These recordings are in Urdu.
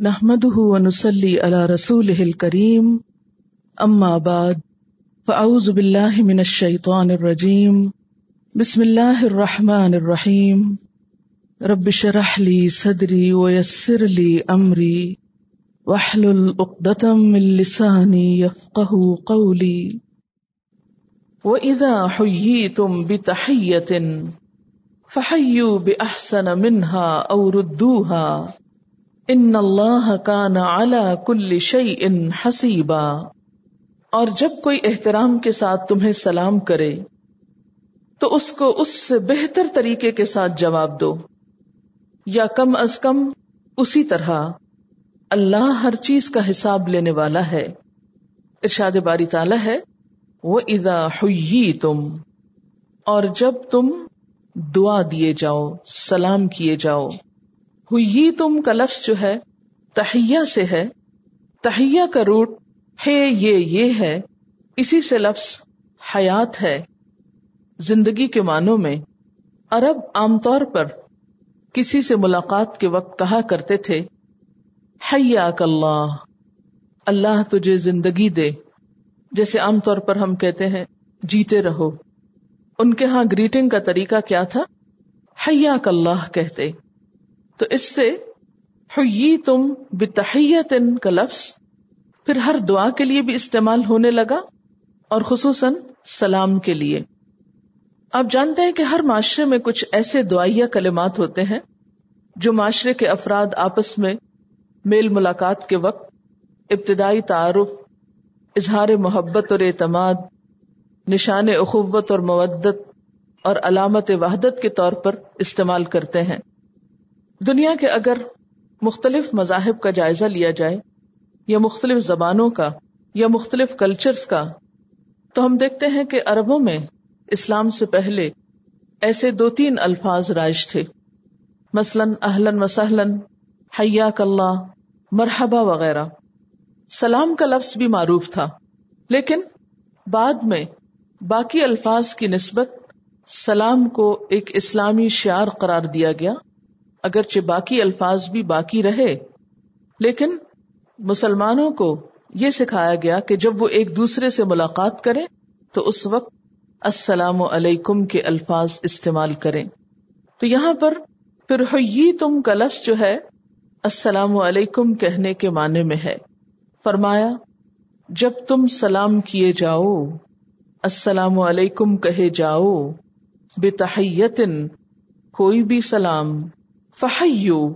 نحمده ونسلي على رسوله الكريم، أما بعد، فأعوذ بالله من الشيطان الرجيم، بسم الله الرحمن الرحيم، رب شرح لي صدري ويسر لي أمري، واحلل عقدة من لساني يفقه قولي. وإذا حييتم بتحية، فحيوا بأحسن منها أو ردوها. ان اللہ کان علی کل شیء حسیبا۔ اور جب کوئی احترام کے ساتھ تمہیں سلام کرے، تو اس کو اس سے بہتر طریقے کے ساتھ جواب دو۔ یا کم از کم اسی طرح، اللہ ہر چیز کا حساب لینے والا ہے۔ ارشاد باری تعالی ہے وہ ادا ہوئی تم اور جب تم دعا دیے جاؤ، سلام کیے جاؤ۔ ہوئی تم کا لفظ جو ہے تہیا سے ہے۔ تہیا کا روٹ، ہے یہ یہ ہے۔ اسی سے لفظ حیات ہے۔ زندگی کے معنوں میں عرب عام طور پر کسی سے ملاقات کے وقت کہا کرتے تھے، حیاک اللہ۔ اللہ تجھے زندگی دے۔ جیسے عام طور پر ہم کہتے ہیں، جیتے رہو۔ ان کے ہاں گریٹنگ کا طریقہ کیا تھا؟ حیاک اللہ کہتے۔ تو اس سے ہوئی تم بتحیت کا لفظ پھر ہر دعا کے لیے بھی استعمال ہونے لگا اور خصوصاً سلام کے لیے۔ آپ جانتے ہیں کہ ہر معاشرے میں کچھ ایسے دعائیا کلمات ہوتے ہیں جو معاشرے کے افراد آپس میں میل ملاقات کے وقت ابتدائی تعارف، اظہار محبت اور اعتماد، نشان اخوت اور مودت اور علامت وحدت کے طور پر استعمال کرتے ہیں۔ دنیا کے اگر مختلف مذاہب کا جائزہ لیا جائے، یا مختلف زبانوں کا، یا مختلف کلچرز کا، تو ہم دیکھتے ہیں کہ عربوں میں اسلام سے پہلے ایسے دو تین الفاظ رائج تھے۔ مثلاً اہلن وسہلن حیا اللہ، مرحبا وغیرہ۔ سلام کا لفظ بھی معروف تھا، لیکن بعد میں باقی الفاظ کی نسبت سلام کو ایک اسلامی شعار قرار دیا گیا۔ اگرچہ باقی الفاظ بھی باقی رہے، لیکن مسلمانوں کو یہ سکھایا گیا کہ جب وہ ایک دوسرے سے ملاقات کریں، تو اس وقت السلام علیکم کے الفاظ استعمال کریں۔ تو یہاں پر پھر تم کا لفظ جو ہے، السلام علیکم کہنے کے معنی میں ہے۔ فرمایا، جب تم سلام کیے جاؤ، السلام علیکم کہے جاؤ، بتحیتن کوئی بھی سلام۔ فہیو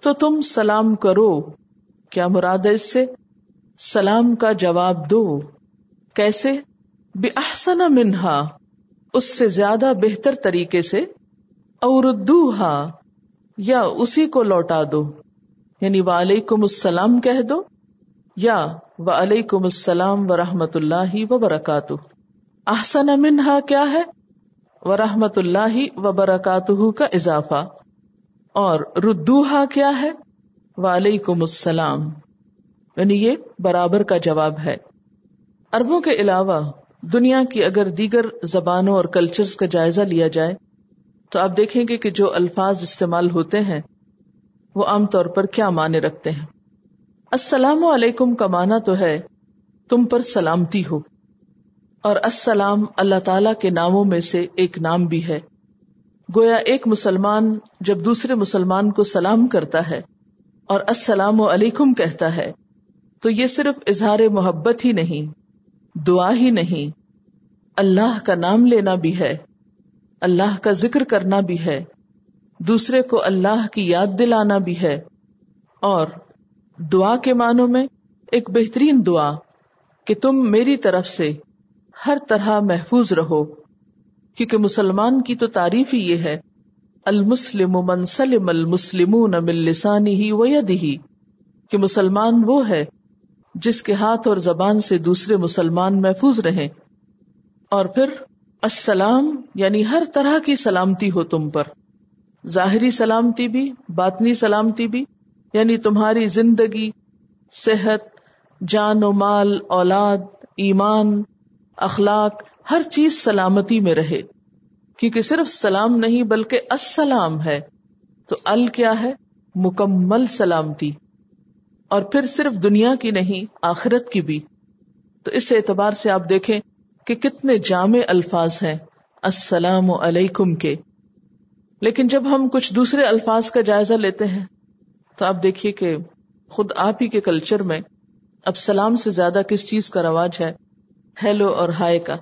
تو تم سلام کرو۔ کیا مراد ہے اس سے؟ سلام کا جواب دو۔ کیسے؟ بے احسن منہا اس سے زیادہ بہتر طریقے سے۔ اور یا اسی کو لوٹا دو۔ یعنی وعلیکم السلام کہہ دو، یا وعلیکم السلام و رحمت اللہ وبرکاتہ۔ احسن منہا کیا ہے؟ و رحمت اللہ وبرکاتہ کا اضافہ۔ اور ردوہا کیا ہے؟ وعلیکم السلام۔ یعنی یہ برابر کا جواب ہے۔ اربوں کے علاوہ، دنیا کی اگر دیگر زبانوں اور کلچرز کا جائزہ لیا جائے، تو آپ دیکھیں گے کہ جو الفاظ استعمال ہوتے ہیں، وہ عام طور پر کیا معنی رکھتے ہیں؟ السلام علیکم کا معنی تو ہے، تم پر سلامتی ہو۔ اور السلام اللہ تعالی کے ناموں میں سے ایک نام بھی ہے۔ گویا ایک مسلمان جب دوسرے مسلمان کو سلام کرتا ہے اور السلام علیکم کہتا ہے، تو یہ صرف اظہار محبت ہی نہیں، دعا ہی نہیں۔ اللہ کا نام لینا بھی ہے، اللہ کا ذکر کرنا بھی ہے، دوسرے کو اللہ کی یاد دلانا بھی ہے۔ اور دعا کے معنوں میں ایک بہترین دعا کہ تم میری طرف سے ہر طرح محفوظ رہو۔ کیونکہ مسلمان کی تو تعریف ہی یہ ہے، المسلم من سلم المسلمون من لسانی ہی و کہ مسلمان وہ ہے جس کے ہاتھ اور زبان سے دوسرے مسلمان محفوظ رہیں۔ اور پھر، السلام یعنی ہر طرح کی سلامتی ہو تم پر۔ ظاہری سلامتی بھی، باطنی سلامتی بھی یعنی تمہاری زندگی، صحت، جان و مال، اولاد، ایمان، اخلاق ہر چیز سلامتی میں رہے۔ کیونکہ صرف سلام نہیں بلکہ السلام ہے۔ تو ال کیا ہے؟ مکمل سلامتی۔ اور پھر صرف دنیا کی نہیں، آخرت کی بھی۔ تو اس اعتبار سے آپ دیکھیں کہ کتنے جامع الفاظ ہیں، السلام علیکم کے۔ لیکن جب ہم کچھ دوسرے الفاظ کا جائزہ لیتے ہیں، تو آپ دیکھیے کہ خود آپ ہی کے کلچر میں اب سلام سے زیادہ کس چیز کا رواج ہے؟ ہیلو اور ہائے کا۔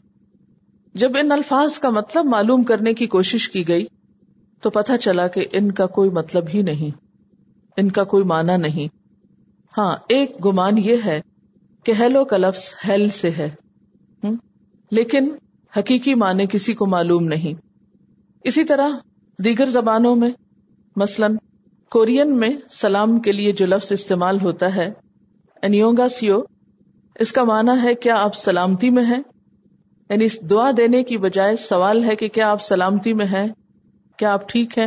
جب ان الفاظ کا مطلب معلوم کرنے کی کوشش کی گئی تو پتہ چلا کہ ان کا کوئی مطلب ہی نہیں، ان کا کوئی معنی نہیں۔ ہاں ایک گمان یہ ہے کہ ہیلو کا لفظ ہیل سے ہے۔ لیکن حقیقی معنی کسی کو معلوم نہیں۔ اسی طرح دیگر زبانوں میں، مثلاً کورین میں سلام کے لیے جو لفظ استعمال ہوتا ہے، انیونگا سیو، اس کا معنی ہے کیا آپ سلامتی میں ہیں؟ یعنی دعا دینے کی بجائے سوال ہے کہ کیا آپ سلامتی میں ہیں؟ کیا آپ ٹھیک ہیں؟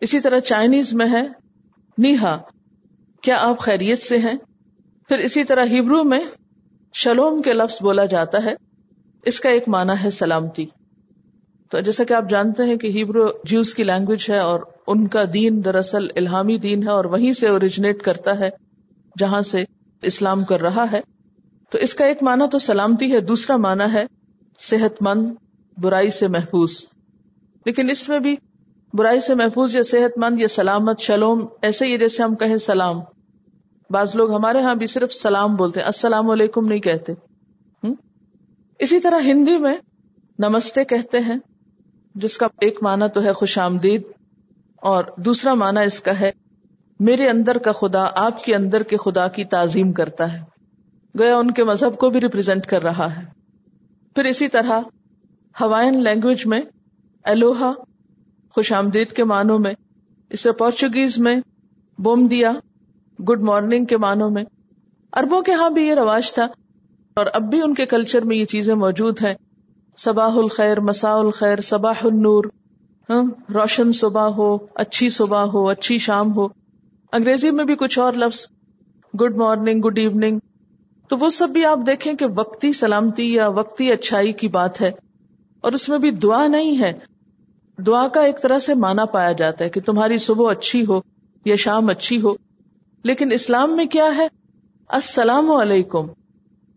اسی طرح چائنیز میں ہے نیہا، کیا آپ خیریت سے ہیں؟ پھر اسی طرح ہیبرو میں شلوم کے لفظ بولا جاتا ہے۔ اس کا ایک معنی ہے سلامتی۔ تو جیسا کہ آپ جانتے ہیں کہ ہیبرو جیوز کی لینگویج ہے اور ان کا دین دراصل الہامی دین ہے اور وہیں سے اوریجنیٹ کرتا ہے جہاں سے اسلام کر رہا ہے۔ تو اس کا ایک معنی تو سلامتی ہے، دوسرا معنی ہے صحت مند برائی سے محفوظ۔ لیکن اس میں بھی برائی سے محفوظ یا صحت مند یا سلامت، شلوم، ایسے ہی جیسے ہم کہیں سلام۔ بعض لوگ ہمارے ہاں بھی صرف سلام بولتے ہیں، السلام علیکم نہیں کہتے۔ اسی طرح ہندی میں نمستے کہتے ہیں، جس کا ایک معنی تو ہے خوش آمدید، اور دوسرا معنی اس کا ہے، میرے اندر کا خدا آپ کے اندر کے خدا کی تعظیم کرتا ہے۔ گویا ان کے مذہب کو بھی ریپرزینٹ کر رہا ہے۔ پھر اسی طرح ہوائن لینگویج میں ایلوہا خوش آمدید کے معنوں میں، اسے پورچوگیز میں بوم دیا، گڈ مارننگ کے معنوں میں۔ اربوں کے ہاں بھی یہ رواج تھا اور اب بھی ان کے کلچر میں یہ چیزیں موجود ہیں۔ صباح الخیر، مساء الخیر، صباح النور روشن صبح ہو، اچھی صبح ہو، اچھی شام ہو۔ انگریزی میں بھی کچھ اور لفظ، گڈ مارننگ، گڈ ایوننگ تو وہ سب بھی آپ دیکھیں کہ وقتی سلامتی یا وقتی اچھائی کی بات ہے اور اس میں بھی دعا نہیں ہے۔ دعا کا ایک طرح سے مانا پایا جاتا ہے کہ تمہاری صبح اچھی ہو یا شام اچھی ہو۔ لیکن اسلام میں کیا ہے؟ السلام علیکم۔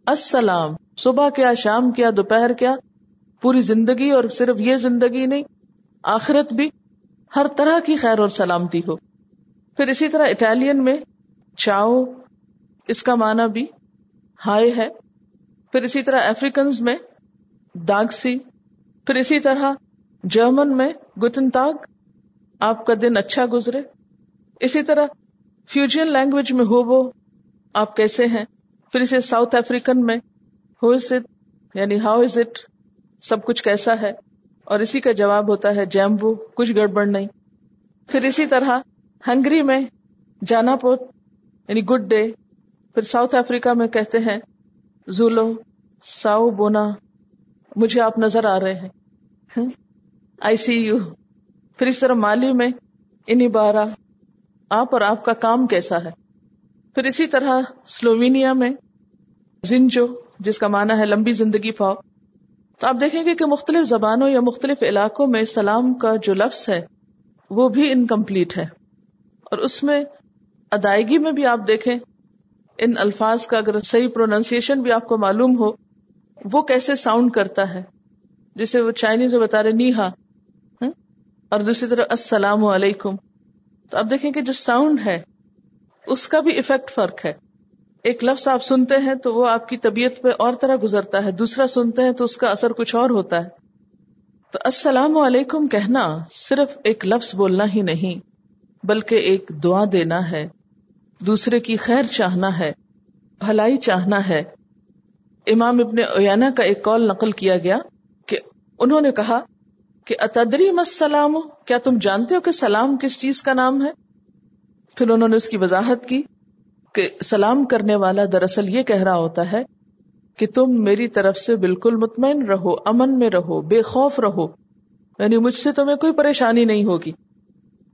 السلام۔ صبح کیا، شام کیا، دوپہر کیا؟ پوری زندگی اور صرف یہ زندگی نہیں، آخرت بھی ہر طرح کی خیر اور سلامتی ہو۔ پھر اسی طرح اٹالین میں چاؤ، اس کا معنی بھی ہائے ہے، پھر اسی طرح افریقنز میں داگسی پھر اسی طرح جرمن میں گٹن تاگ آپ کا دن اچھا گزرے۔ اسی طرح فیوجن لینگویج میں ہو وہ، آپ کیسے ہیں؟ پھر اسے ساؤتھ افریقن میں ہو از اٹ یعنی ہاؤ از اٹ سب کچھ کیسا ہے؟ اور اسی کا جواب ہوتا ہے جیمبو، کچھ گڑبڑ نہیں۔ پھر اسی طرح ہنگری میں جانا پوت یعنی گڈ ڈے پھر ساؤتھ افریقہ میں کہتے ہیں، زولو، ساؤ بونا، مجھے آپ نظر آ رہے ہیں۔ آئی سی یو پھر اس طرح مالی میں انہیں بارہ آپ اور آپ کا کام کیسا ہے؟ پھر اسی طرح سلوینیا میں، زنجو، جس کا معنی ہے لمبی زندگی پاؤ۔ تو آپ دیکھیں گے کہ مختلف زبانوں یا مختلف علاقوں میں سلام کا جو لفظ ہے، وہ بھی انکمپلیٹ ہے۔ اور اس میں ادائیگی میں بھی آپ دیکھیں ان الفاظ کا اگر صحیح پروننسیشن بھی آپ کو معلوم ہو، وہ کیسے ساؤنڈ کرتا ہے؟ جسے وہ چائنیز میں بتا رہے نیہا ہاں؟ اور دوسری طرف، السلام علیکم تو آپ دیکھیں کہ جو ساؤنڈ ہے، اس کا بھی افیکٹ فرق ہے۔ ایک لفظ آپ سنتے ہیں تو وہ آپ کی طبیعت پہ اور طرح گزرتا ہے، دوسرا سنتے ہیں تو اس کا اثر کچھ اور ہوتا ہے۔ تو السلام علیکم کہنا صرف ایک لفظ بولنا ہی نہیں، بلکہ ایک دعا دینا ہے۔ دوسرے کی خیر چاہنا ہے، بھلائی چاہنا ہے۔ امام ابن اویانا کا ایک کال نقل کیا گیا کہ انہوں نے کہا کہ اتدری مسلام کیا تم جانتے ہو کہ سلام کس چیز کا نام ہے؟ پھر انہوں نے اس کی وضاحت کی کہ سلام کرنے والا دراصل یہ کہہ رہا ہوتا ہے کہ تم میری طرف سے بالکل مطمئن رہو، امن میں رہو، بے خوف رہو یعنی مجھ سے تمہیں کوئی پریشانی نہیں ہوگی۔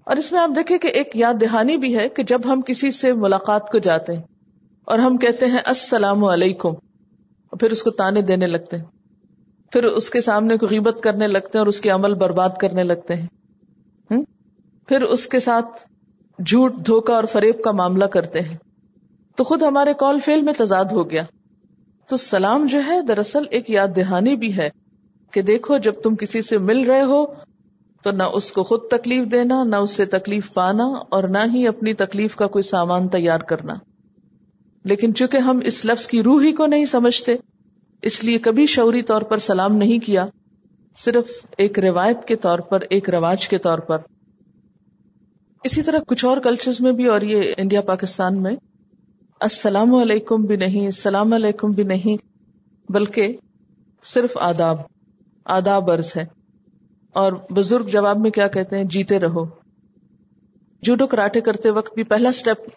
اور اس میں آپ دیکھیں کہ ایک یاد دہانی بھی ہے کہ جب ہم کسی سے ملاقات کو جاتے ہیں اور ہم کہتے ہیں السلام علیکم اور پھر اس کو تانے دینے لگتے ہیں، پھر اس کے سامنے کو غیبت کرنے لگتے ہیں اور اس کے عمل برباد کرنے لگتے ہیں پھر اس کے ساتھ جھوٹ دھوکا اور فریب کا معاملہ کرتے ہیں۔ تو خود ہمارے کال فیل میں تضاد ہو گیا۔ تو سلام جو ہے دراصل ایک یاد دہانی بھی ہے کہ دیکھو جب تم کسی سے مل رہے ہو تو نہ اس کو خود تکلیف دینا، نہ اس سے تکلیف پانا اور نہ ہی اپنی تکلیف کا کوئی سامان تیار کرنا۔ لیکن چونکہ ہم اس لفظ کی روح ہی کو نہیں سمجھتے، اس لیے کبھی شعوری طور پر سلام نہیں کیا، صرف ایک روایت کے طور پر، ایک رواج کے طور پر۔ اسی طرح کچھ اور کلچر میں بھی اور یہ انڈیا پاکستان میں، السلام علیکم بھی نہیں، السلام علیکم بھی نہیں، بلکہ صرف آداب آداب عرض ہے۔ اور بزرگ جواب میں کیا کہتے ہیں؟ جیتے رہو۔ جوڈو کراٹے کرتے وقت بھی پہلا سٹیپ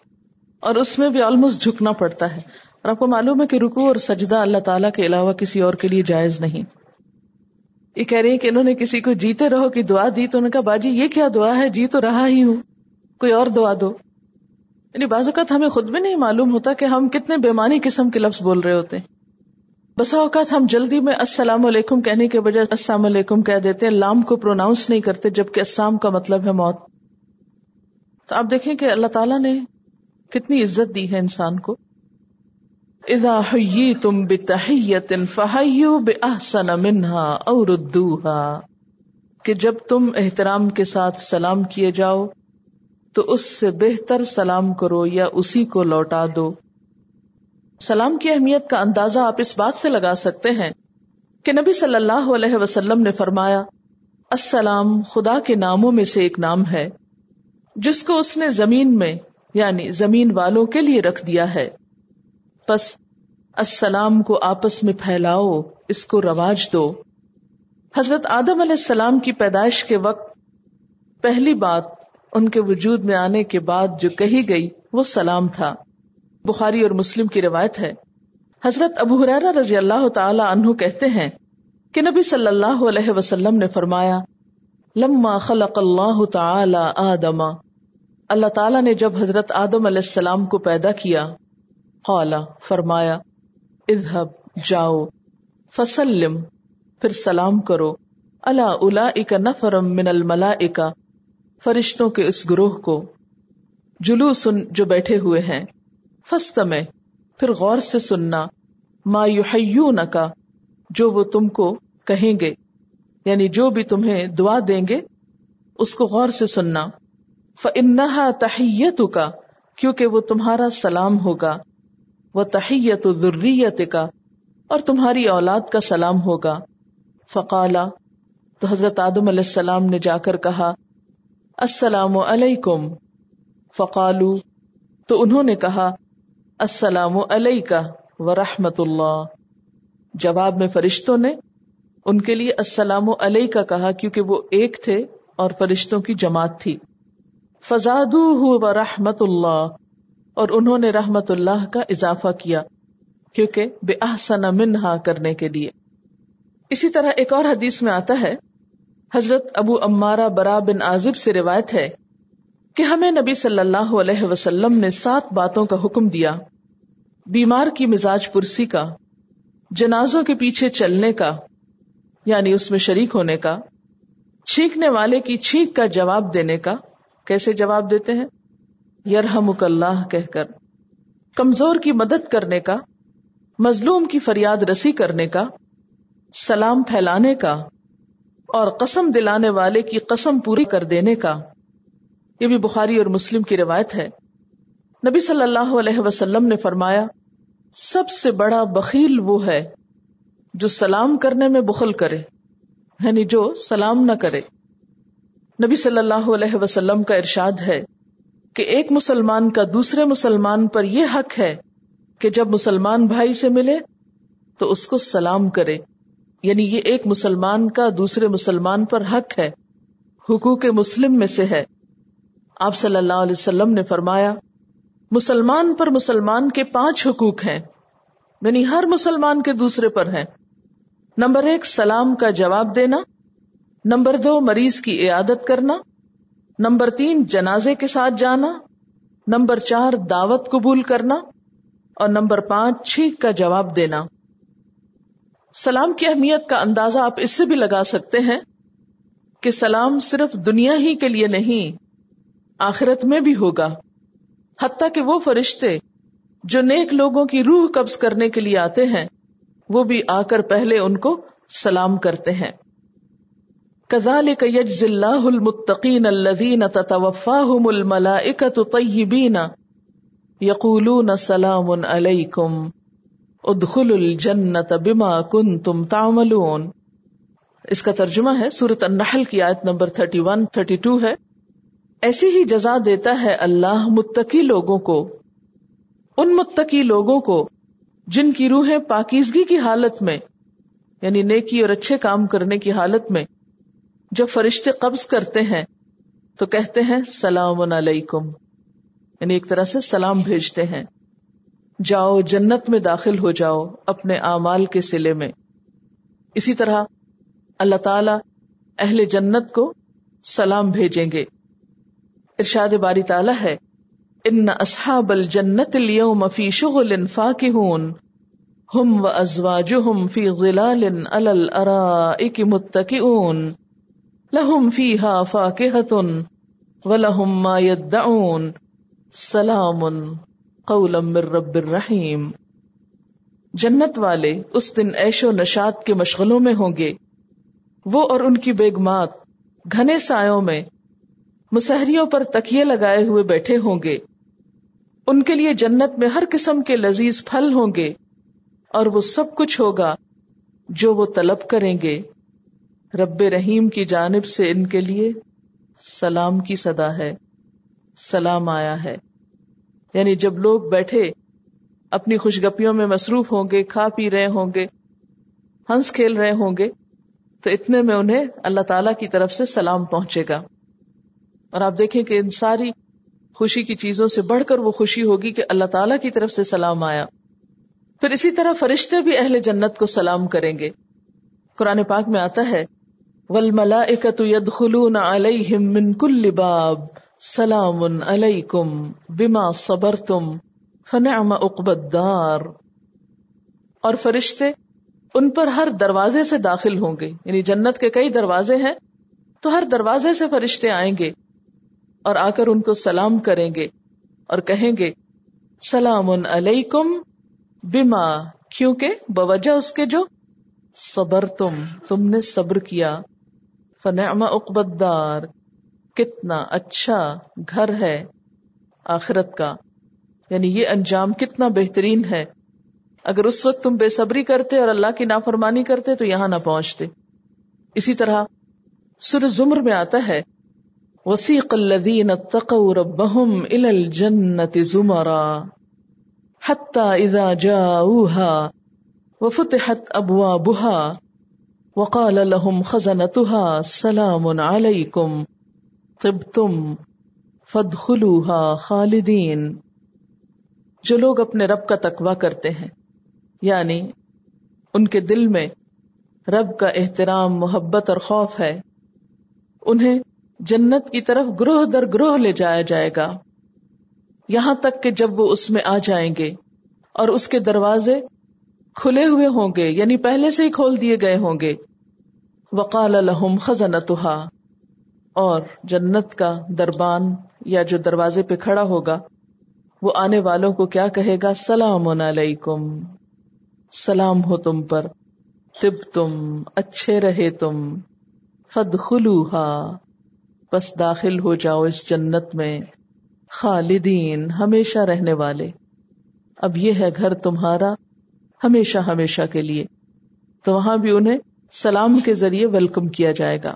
اور اس میں بھی آلموسٹ جھکنا پڑتا ہے۔ اور آپ کو معلوم ہے کہ رکو اور سجدہ اللہ تعالیٰ کے علاوہ کسی اور کے لیے جائز نہیں۔ یہ کہہ رہی ہیں کہ انہوں نے کسی کو جیتے رہو کی دعا دی تو انہوں نے کہا، باجی، یہ کیا دعا ہے؟ جی تو رہا ہی ہوں۔ کوئی اور دعا دو۔ یعنی بعض اوقات ہمیں خود بھی نہیں معلوم ہوتا کہ ہم کتنے بےمانی قسم کے لفظ بول رہے ہوتے ہیں۔ بسا اوقات ہم جلدی میں السلام علیکم کہنے کے بجائے السلام علیکم کہہ دیتے ہیں، لام کو پروناؤنس نہیں کرتے جبکہ السلام کا مطلب ہے موت۔ تو آپ دیکھیں کہ اللہ تعالیٰ نے کتنی عزت دی ہے انسان کو۔ اذا حییتم بتحیت فحیو باحسن منہا او ردوہا۔ کہ جب تم احترام کے ساتھ سلام کیے جاؤ، تو اس سے بہتر سلام کرو یا اسی کو لوٹا دو۔ سلام کی اہمیت کا اندازہ آپ اس بات سے لگا سکتے ہیں کہ نبی صلی اللہ علیہ وسلم نے فرمایا، السلام خدا کے ناموں میں سے ایک نام ہے، جس کو اس نے زمین میں یعنی زمین والوں کے لیے رکھ دیا ہے۔ بس السلام کو آپس میں پھیلاؤ، اس کو رواج دو۔ حضرت آدم علیہ السلام کی پیدائش کے وقت، پہلی بات ان کے وجود میں آنے کے بعد جو کہی گئی، وہ سلام تھا۔ بخاری اور مسلم کی روایت ہے۔ حضرت ابو حرارہ رضی اللہ تعالی عنہ کہتے ہیں کہ نبی صلی اللہ علیہ وسلم نے فرمایا، لما خلق اللہ تعالی آدم۔ اللہ تعالی نے جب حضرت آدم علیہ السلام کو پیدا کیا، قال، فرمایا، اذهب، جاؤ، فسلم، پھر سلام کرو۔ اللہ الا نفرم من الملائکہ، فرشتوں کے اس گروہ کو۔ جلوس جو بیٹھے ہوئے ہیں۔ فست میں پھر غور سے سننا، ما یو کا جو وہ تم کو کہیں گے یعنی جو بھی تمہیں دعا دیں گے، اس کو غور سے سننا۔ فنحا تحیت کا کیونکہ وہ تمہارا سلام ہوگا۔ وہ تحیت ذریت کا اور تمہاری اولاد کا سلام ہوگا۔ فقالا تو حضرت آدم علیہ السلام نے جا کر کہا، السلام علیکم۔ فقالو تو انہوں نے کہا السلام علیہ کا ورحمت اللہ۔ جواب میں فرشتوں نے ان کے لیے السلام علیہ کا کہا کیونکہ وہ ایک تھے اور فرشتوں کی جماعت تھی۔ فزاد و رحمت اللہ اور انہوں نے رحمت اللہ کا اضافہ کیا کیونکہ بے احسن منہا کرنے کے لیے۔ اسی طرح ایک اور حدیث میں آتا ہے، حضرت ابو امارا برا بن عازب سے روایت ہے کہ ہمیں نبی صلی اللہ علیہ وسلم نے سات باتوں کا حکم دیا، بیمار کی مزاج پرسی کا، جنازوں کے پیچھے چلنے کا یعنی اس میں شریک ہونے کا، چھینکنے والے کی چھینک کا جواب دینے کا، کیسے جواب دیتے ہیں؟ یرحم اللہ کہہ کر، کمزور کی مدد کرنے کا، مظلوم کی فریاد رسی کرنے کا، سلام پھیلانے کا، اور قسم دلانے والے کی قسم پوری کر دینے کا۔ یہ بھی بخاری اور مسلم کی روایت ہے۔ نبی صلی اللہ علیہ وسلم نے فرمایا، سب سے بڑا بخیل وہ ہے جو سلام کرنے میں بخل کرے یعنی جو سلام نہ کرے۔ نبی صلی اللہ علیہ وسلم کا ارشاد ہے کہ ایک مسلمان کا دوسرے مسلمان پر یہ حق ہے کہ جب مسلمان بھائی سے ملے تو اس کو سلام کرے۔ یعنی یہ ایک مسلمان کا دوسرے مسلمان پر حق ہے، حقوق مسلم میں سے ہے۔ آپ صلی اللہ علیہ وسلم نے فرمایا، مسلمان پر مسلمان کے پانچ حقوق ہیں یعنی ہر مسلمان کے دوسرے پر ہیں۔ نمبر ایک، سلام کا جواب دینا۔ نمبر دو، مریض کی عیادت کرنا۔ نمبر تین، جنازے کے ساتھ جانا۔ نمبر چار، دعوت قبول کرنا۔ اور نمبر پانچ، چھینک کا جواب دینا۔ سلام کی اہمیت کا اندازہ آپ اس سے بھی لگا سکتے ہیں کہ سلام صرف دنیا ہی کے لیے نہیں آخرت میں بھی ہوگا۔ حتیٰ کہ وہ فرشتے جو نیک لوگوں کی روح قبض کرنے کے لیے آتے ہیں، وہ بھی آ کر پہلے ان کو سلام کرتے ہیں۔ كذلك يجزي الله المتقين الذين تتوفاهم الملائكة طيبين يقولون سلام عليكم ادخلوا الجنة بما كنتم تعملون۔ اس کا ترجمہ ہے سورت النحل کی آیت نمبر 31 32 ہے۔ ایسی ہی جزا دیتا ہے اللہ متقی لوگوں کو، ان متقی لوگوں کو جن کی روحیں پاکیزگی کی حالت میں یعنی نیکی اور اچھے کام کرنے کی حالت میں جب فرشتے قبض کرتے ہیں تو کہتے ہیں سلام علیکم یعنی ایک طرح سے سلام بھیجتے ہیں۔ جاؤ جنت میں داخل ہو جاؤ اپنے اعمال کے سلے میں۔ اسی طرح اللہ تعالی اہل جنت کو سلام بھیجیں گے۔ ارشاد باری تعالی ہے، ان اصحاب الجنت اليوم في شغل فاكهون هم وازواجهم في ظلال على الارائك متكئون لهم فيها فاكهة ولهم ما يدعون سلام قولا من رب الرحیم۔ جنت والے اس دن عیش و نشات کے مشغلوں میں ہوں گے۔ وہ اور ان کی بیگمات گھنے سایوں میں مسہریوں پر تکیے لگائے ہوئے بیٹھے ہوں گے۔ ان کے لیے جنت میں ہر قسم کے لذیذ پھل ہوں گے اور وہ سب کچھ ہوگا جو وہ طلب کریں گے۔ رب رحیم کی جانب سے ان کے لیے سلام کی صدا ہے، سلام آیا ہے۔ یعنی جب لوگ بیٹھے، اپنی خوشگپیوں میں مصروف ہوں گے، کھا پی رہے ہوں گے، ہنس کھیل رہے ہوں گے، تو اتنے میں انہیں اللہ تعالی کی طرف سے سلام پہنچے گا۔ اور آپ دیکھیں کہ ان ساری خوشی کی چیزوں سے بڑھ کر وہ خوشی ہوگی کہ اللہ تعالیٰ کی طرف سے سلام آیا۔ پھر اسی طرح فرشتے بھی اہل جنت کو سلام کریں گے۔ قرآن پاک میں آتا ہے ول ملا يدخلون عليهم من باب سلام علیکم بما صبر تم فنعم الدار۔ اور فرشتے ان پر ہر دروازے سے داخل ہوں گے۔ یعنی جنت کے کئی دروازے ہیں، تو ہر دروازے سے فرشتے آئیں گے۔ اور آ کر ان کو سلام کریں گے اور کہیں گے، سلام علیکم بیما کیونکہ بوجہ اس کے جو صبر تم تم نے صبر کیا۔ فنعم اقبدار کتنا اچھا گھر ہے آخرت کا۔ یعنی یہ انجام کتنا بہترین ہے۔ اگر اس وقت تم بے صبری کرتے اور اللہ کی نافرمانی کرتے تو یہاں نہ پہنچتے۔ اسی طرح سر زمر میں آتا ہے وسیق الذین اتقوا ربهم الى الجنة زمرا حتى اذا جاءوها وفتحت ابوابها وقال لهم خزنتها سلام علیکم طبتم فادخلوها خالدین۔ جو لوگ اپنے رب کا تقوی کرتے ہیں یعنی ان کے دل میں رب کا احترام، محبت اور خوف ہے، انہیں جنت کی طرف گروہ در گروہ لے جایا جائے گا۔ یہاں تک کہ جب وہ اس میں آ جائیں گے اور اس کے دروازے کھلے ہوئے ہوں گے یعنی پہلے سے ہی کھول دیے گئے ہوں گے۔ وقال الحم خزنتہا اور جنت کا دربان یا جو دروازے پہ کھڑا ہوگا، وہ آنے والوں کو کیا کہے گا؟ سلام علیکم۔ سلام ہو تم پر۔ تب تم، اچھے رہے تم۔ فد خلوہا بس داخل ہو جاؤ اس جنت میں، خالدین، ہمیشہ رہنے والے۔ اب یہ ہے گھر تمہارا، ہمیشہ ہمیشہ کے لیے۔ تو وہاں بھی انہیں سلام کے ذریعے ویلکم کیا جائے گا۔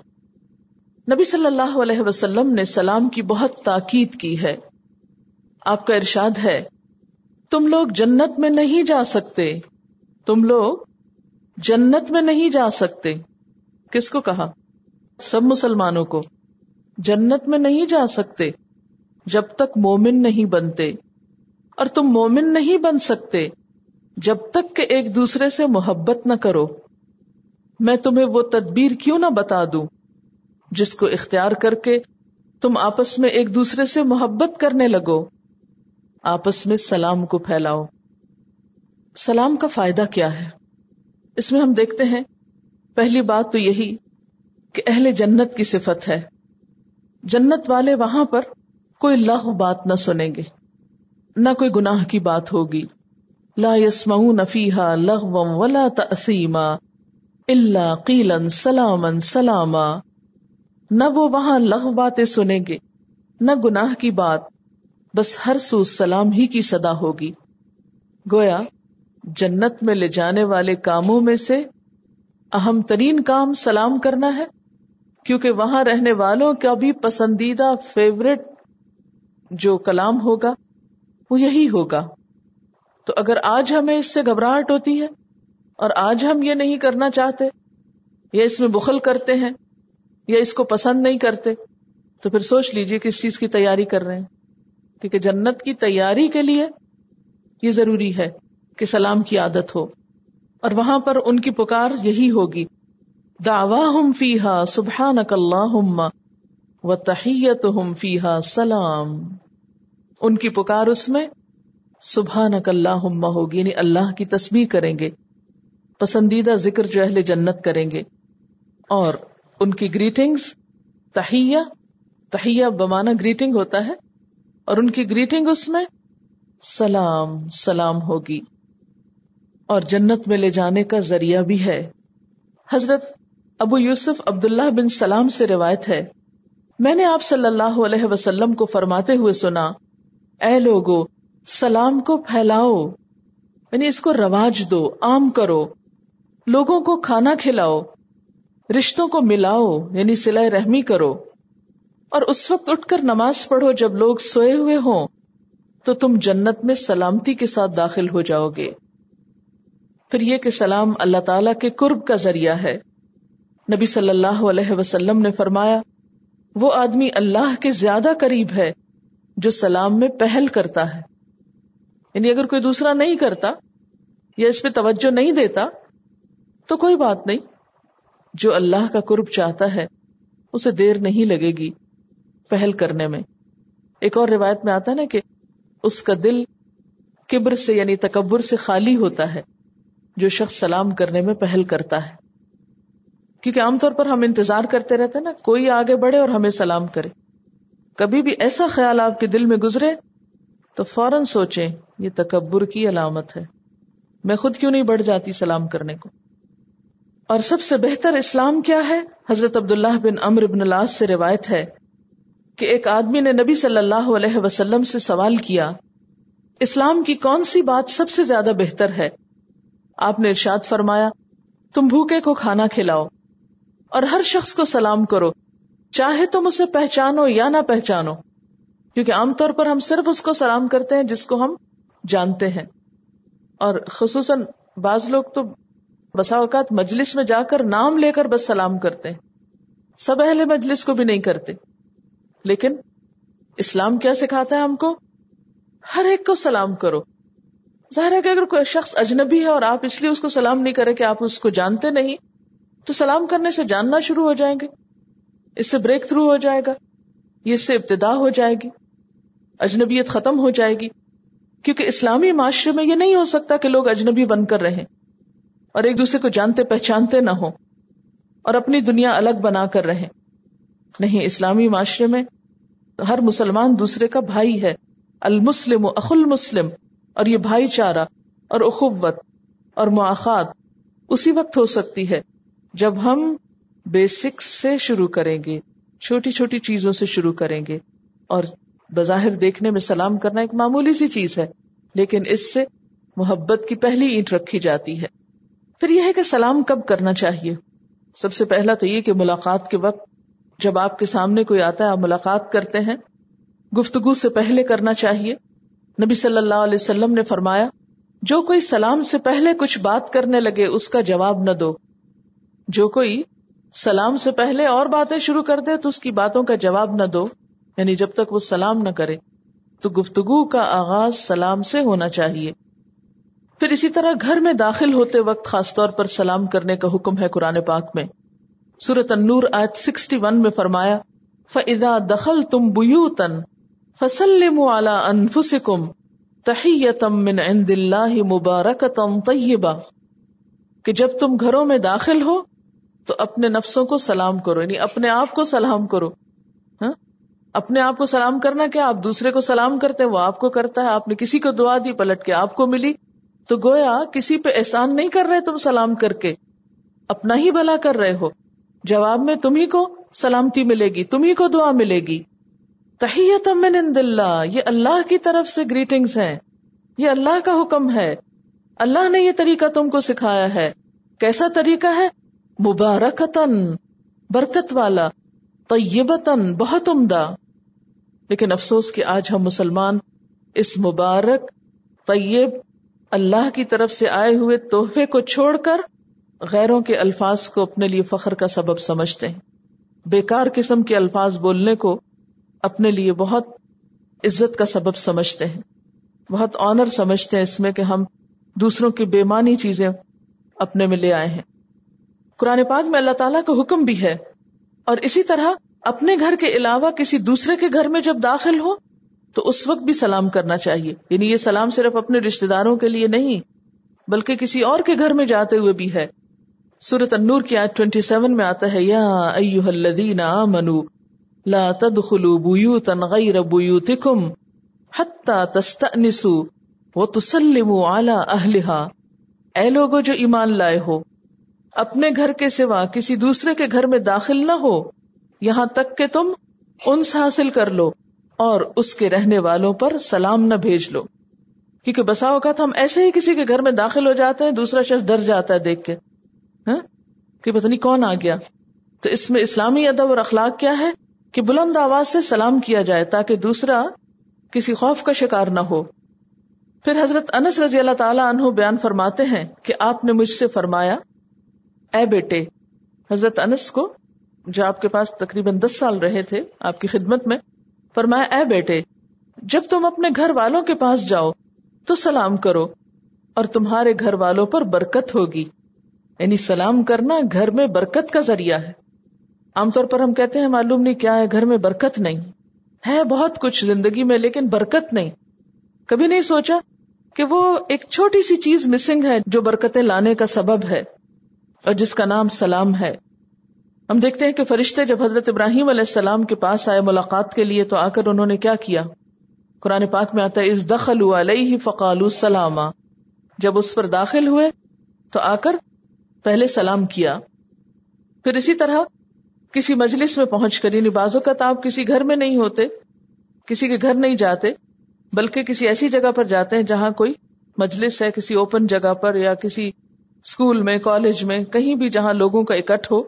نبی صلی اللہ علیہ وسلم نے سلام کی بہت تاکید کی ہے۔ آپ کا ارشاد ہے، تم لوگ جنت میں نہیں جا سکتے۔ تم لوگ جنت میں نہیں جا سکتے۔ کس کو کہا؟ سب مسلمانوں کو۔ جنت میں نہیں جا سکتے جب تک مومن نہیں بنتے۔ اور تم مومن نہیں بن سکتے جب تک کہ ایک دوسرے سے محبت نہ کرو۔ میں تمہیں وہ تدبیر کیوں نہ بتا دوں جس کو اختیار کر کے تم آپس میں ایک دوسرے سے محبت کرنے لگو۔ آپس میں سلام کو پھیلاؤ۔ سلام کا فائدہ کیا ہے؟ اس میں ہم دیکھتے ہیں، پہلی بات تو یہی کہ اہل جنت کی صفت ہے۔ جنت والے وہاں پر کوئی لغ بات نہ سنیں گے، نہ کوئی گناہ کی بات ہوگی۔ لا يسمعون فيها لغوا ولا تأثیما الا قیلا سلاما سلاما۔ نہ وہ وہاں لغو باتیں سنیں گے، نہ گناہ کی بات، بس ہر سو سلام ہی کی صدا ہوگی۔ گویا، جنت میں لے جانے والے کاموں میں سے اہم ترین کام سلام کرنا ہے۔ کیونکہ وہاں رہنے والوں کا بھی پسندیدہ فیوریٹ جو کلام ہوگا، وہ یہی ہوگا۔ تو اگر آج ہمیں اس سے گھبراہٹ ہوتی ہے اور آج ہم یہ نہیں کرنا چاہتے، یا اس میں بخل کرتے ہیں، یا اس کو پسند نہیں کرتے، تو پھر سوچ لیجیے کس چیز کی تیاری کر رہے ہیں۔ کیونکہ جنت کی تیاری کے لیے یہ ضروری ہے کہ سلام کی عادت ہو۔ اور وہاں پر ان کی پکار یہی ہوگی۔ دعوا ہم فیحا سبحان اللہ و تحیت ہم سلام۔ ان کی پکار اس میں سبحان اللہ ہوگی یعنی اللہ کی تسبیح کریں گے، پسندیدہ ذکر جو اہل جنت کریں گے۔ اور ان کی گریٹنگز تہیا تہیا بمانا گریٹنگ ہوتا ہے، اور ان کی گریٹنگ اس میں سلام سلام ہوگی۔ اور جنت میں لے جانے کا ذریعہ بھی ہے۔ حضرت ابو یوسف عبداللہ بن سلام سے روایت ہے۔ میں نے آپ صلی اللہ علیہ وسلم کو فرماتے ہوئے سنا، اے لوگو، سلام کو پھیلاؤ یعنی اس کو رواج دو، عام کرو، لوگوں کو کھانا کھلاؤ، رشتوں کو ملاؤ یعنی سلائے رحمی کرو۔ اور اس وقت اٹھ کر نماز پڑھو جب لوگ سوئے ہوئے ہوں، تو تم جنت میں سلامتی کے ساتھ داخل ہو جاؤ گے۔ پھر یہ کہ سلام اللہ تعالی کے قرب کا ذریعہ ہے۔ نبی صلی اللہ علیہ وسلم نے فرمایا، وہ آدمی اللہ کے زیادہ قریب ہے جو سلام میں پہل کرتا ہے۔ یعنی اگر کوئی دوسرا نہیں کرتا یا اس پہ توجہ نہیں دیتا، تو کوئی بات نہیں۔ جو اللہ کا قرب چاہتا ہے، اسے دیر نہیں لگے گی پہل کرنے میں۔ ایک اور روایت میں آتا نا کہ اس کا دل کبر سے یعنی تکبر سے خالی ہوتا ہے، جو شخص سلام کرنے میں پہل کرتا ہے۔ کیونکہ عام طور پر ہم انتظار کرتے رہتے نا، کوئی آگے بڑھے اور ہمیں سلام کرے۔ کبھی بھی ایسا خیال آپ کے دل میں گزرے تو فوراً سوچیں، یہ تکبر کی علامت ہے۔ میں خود کیوں نہیں بڑھ جاتی سلام کرنے کو؟ اور سب سے بہتر اسلام کیا ہے؟ حضرت عبداللہ بن امر بن اللہ سے روایت ہے کہ ایک آدمی نے نبی صلی اللہ علیہ وسلم سے سوال کیا، اسلام کی کون سی بات سب سے زیادہ بہتر ہے؟ آپ نے ارشاد فرمایا، تم بھوکے کو کھانا کھلاؤ۔ اور ہر شخص کو سلام کرو۔ چاہے تم اسے پہچانو یا نہ پہچانو، کیونکہ عام طور پر ہم صرف اس کو سلام کرتے ہیں جس کو ہم جانتے ہیں۔ اور خصوصاً بعض لوگ تو بسا اوقات مجلس میں جا کر نام لے کر بس سلام کرتے ہیں۔ سب اہل مجلس کو بھی نہیں کرتے۔ لیکن اسلام کیا سکھاتا ہے ہم کو؟ ہر ایک کو سلام کرو۔ ظاہر ہے کہ اگر کوئی شخص اجنبی ہے اور آپ اس لیے اس کو سلام نہیں کرے کہ آپ اس کو جانتے نہیں تو سلام کرنے سے جاننا شروع ہو جائیں گے۔ اس سے بریک تھرو ہو جائے گا۔ یہ اس سے ابتدا ہو جائے گی۔ اجنبیت ختم ہو جائے گی۔ کیونکہ اسلامی معاشرے میں یہ نہیں ہو سکتا کہ لوگ اجنبی بن کر رہیں اور ایک دوسرے کو جانتے پہچانتے نہ ہو اور اپنی دنیا الگ بنا کر رہیں۔ نہیں، اسلامی معاشرے میں ہر مسلمان دوسرے کا بھائی ہے۔ المسلم اخ المسلم، اور یہ بھائی چارہ اور اخوت اور مواقع اسی وقت ہو سکتی ہے۔ جب ہم بیسکس سے شروع کریں گے، چھوٹی چھوٹی چیزوں سے شروع کریں گے، اور بظاہر دیکھنے میں سلام کرنا ایک معمولی سی چیز ہے، لیکن اس سے محبت کی پہلی اینٹ رکھی جاتی ہے۔ پھر یہ ہے کہ سلام کب کرنا چاہیے؟ سب سے پہلا تو یہ کہ ملاقات کے وقت جب آپ کے سامنے کوئی آتا ہے، آپ ملاقات کرتے ہیں۔ گفتگو سے پہلے کرنا چاہیے۔ نبی صلی اللہ علیہ وسلم نے فرمایا، جو کوئی سلام سے پہلے کچھ بات کرنے لگے، اس کا جواب نہ دو۔ جو کوئی سلام سے پہلے اور باتیں شروع کر دے تو اس کی باتوں کا جواب نہ دو یعنی جب تک وہ سلام نہ کرے، تو گفتگو کا آغاز سلام سے ہونا چاہیے۔ پھر اسی طرح گھر میں داخل ہوتے وقت خاص طور پر سلام کرنے کا حکم ہے قرآن پاک میں۔ سورت انور آیت سکسٹی ون میں فرمایا فضا دخل تم بو تن فسلم اعلی انفسکم تحیتم من عند اللہ مبارکتم طیبہ کہ جب تم گھروں میں داخل ہو تو اپنے نفسوں کو سلام کرو یعنی اپنے آپ کو سلام کرو ہاں؟ اپنے آپ کو سلام کرنا کیا؟ آپ دوسرے کو سلام کرتے وہ آپ کو کرتا ہے، آپ نے کسی کو دعا دی، پلٹ کے آپ کو ملی۔ تو گویا کسی پہ احسان نہیں کر رہے تم سلام کر کے، اپنا ہی بھلا کر رہے ہو۔ جواب میں تمہیں کو سلامتی ملے گی تمہیں کو دعا ملے گی۔ تحیت من عند اللہ، یہ اللہ کی طرف سے گریٹنگز ہیں۔ یہ اللہ کا حکم ہے۔ اللہ نے یہ طریقہ تم کو سکھایا ہے۔ کیسا طریقہ ہے؟ مبارکتن برکت والا طیبتن بہت عمدہ۔ لیکن افسوس کہ آج ہم مسلمان اس مبارک، طیب، اللہ کی طرف سے آئے ہوئے تحفے کو چھوڑ کر غیروں کے الفاظ کو اپنے لیے فخر کا سبب سمجھتے ہیں۔ بیکار قسم کے الفاظ بولنے کو اپنے لیے بہت عزت کا سبب سمجھتے ہیں۔ بہت آنر سمجھتے ہیں اس میں کہ ہم دوسروں کی بےمانی چیزیں اپنے میں لے آئے ہیں۔ قرآن پاک میں اللہ تعالیٰ کا حکم بھی ہے۔ اور اسی طرح اپنے گھر کے علاوہ کسی دوسرے کے گھر میں جب داخل ہو، تو اس وقت بھی سلام کرنا چاہیے۔ یعنی یہ سلام صرف اپنے رشتے داروں کے لیے نہیں، بلکہ کسی اور کے گھر میں جاتے ہوئے بھی ہے۔ سورت النور کی آج ٹوینٹی سیون میں آتا ہے، یا ایوہ الذین آمنوا لا تدخلوا بیوتا غیر بیوتکم حتی تستأنسوا وتسلموا علی اہلہا۔ اے لوگو جو ایمان لائے ہو اپنے گھر کے سوا کسی دوسرے کے گھر میں داخل نہ ہو، یہاں تک کہ تم انس حاصل کر لو اور اس کے رہنے والوں پر سلام نہ بھیج لو۔ کیونکہ بسا اوقات ہم ایسے ہی کسی کے گھر میں داخل ہو جاتے ہیں، دوسرا شخص ڈر جاتا ہے دیکھ کے ہاں؟ کہ پتہ نہیں کون آ گیا۔ تو اس میں اسلامی ادب اور اخلاق کیا ہے؟ کہ بلند آواز سے سلام کیا جائے تاکہ دوسرا کسی خوف کا شکار نہ ہو۔ پھر حضرت انس رضی اللہ تعالیٰ عنہ بیان فرماتے ہیں کہ آپ نے مجھ سے فرمایا اے بیٹے، حضرت انس کو، جو آپ کے پاس تقریباً دس سال رہے تھے، آپ کی خدمت میں، فرمایا، اے بیٹے، جب تم اپنے گھر والوں کے پاس جاؤ، تو سلام کرو، اور تمہارے گھر والوں پر برکت ہوگی۔ یعنی سلام کرنا گھر میں برکت کا ذریعہ ہے۔ عام طور پر ہم کہتے ہیں، معلوم نہیں کیا ہے، گھر میں برکت نہیں۔ ہے بہت کچھ زندگی میں، لیکن برکت نہیں۔ کبھی نہیں سوچا کہ وہ ایک چھوٹی سی چیز مسنگ ہے جو برکتیں لانے کا سبب ہے۔ اور جس کا نام سلام ہے۔ ہم دیکھتے ہیں کہ فرشتے جب حضرت ابراہیم علیہ السلام کے پاس آئے ملاقات کے لیے تو آ کر انہوں نے کیا کیا؟ قرآن پاک میں آتا ہے اس دخل علیہ فقال سلام جب اس پر داخل ہوئے تو آ کر پہلے سلام کیا۔ پھر اسی طرح کسی مجلس میں پہنچ کر یعنی بازو کا آپ کسی گھر میں نہیں ہوتے، کسی کے گھر نہیں جاتے، بلکہ کسی ایسی جگہ پر جاتے ہیں جہاں کوئی مجلس ہے، کسی اوپن جگہ پر یا کسی اسکول میں، کالج میں، کہیں بھی جہاں لوگوں کا اکٹھ ہو،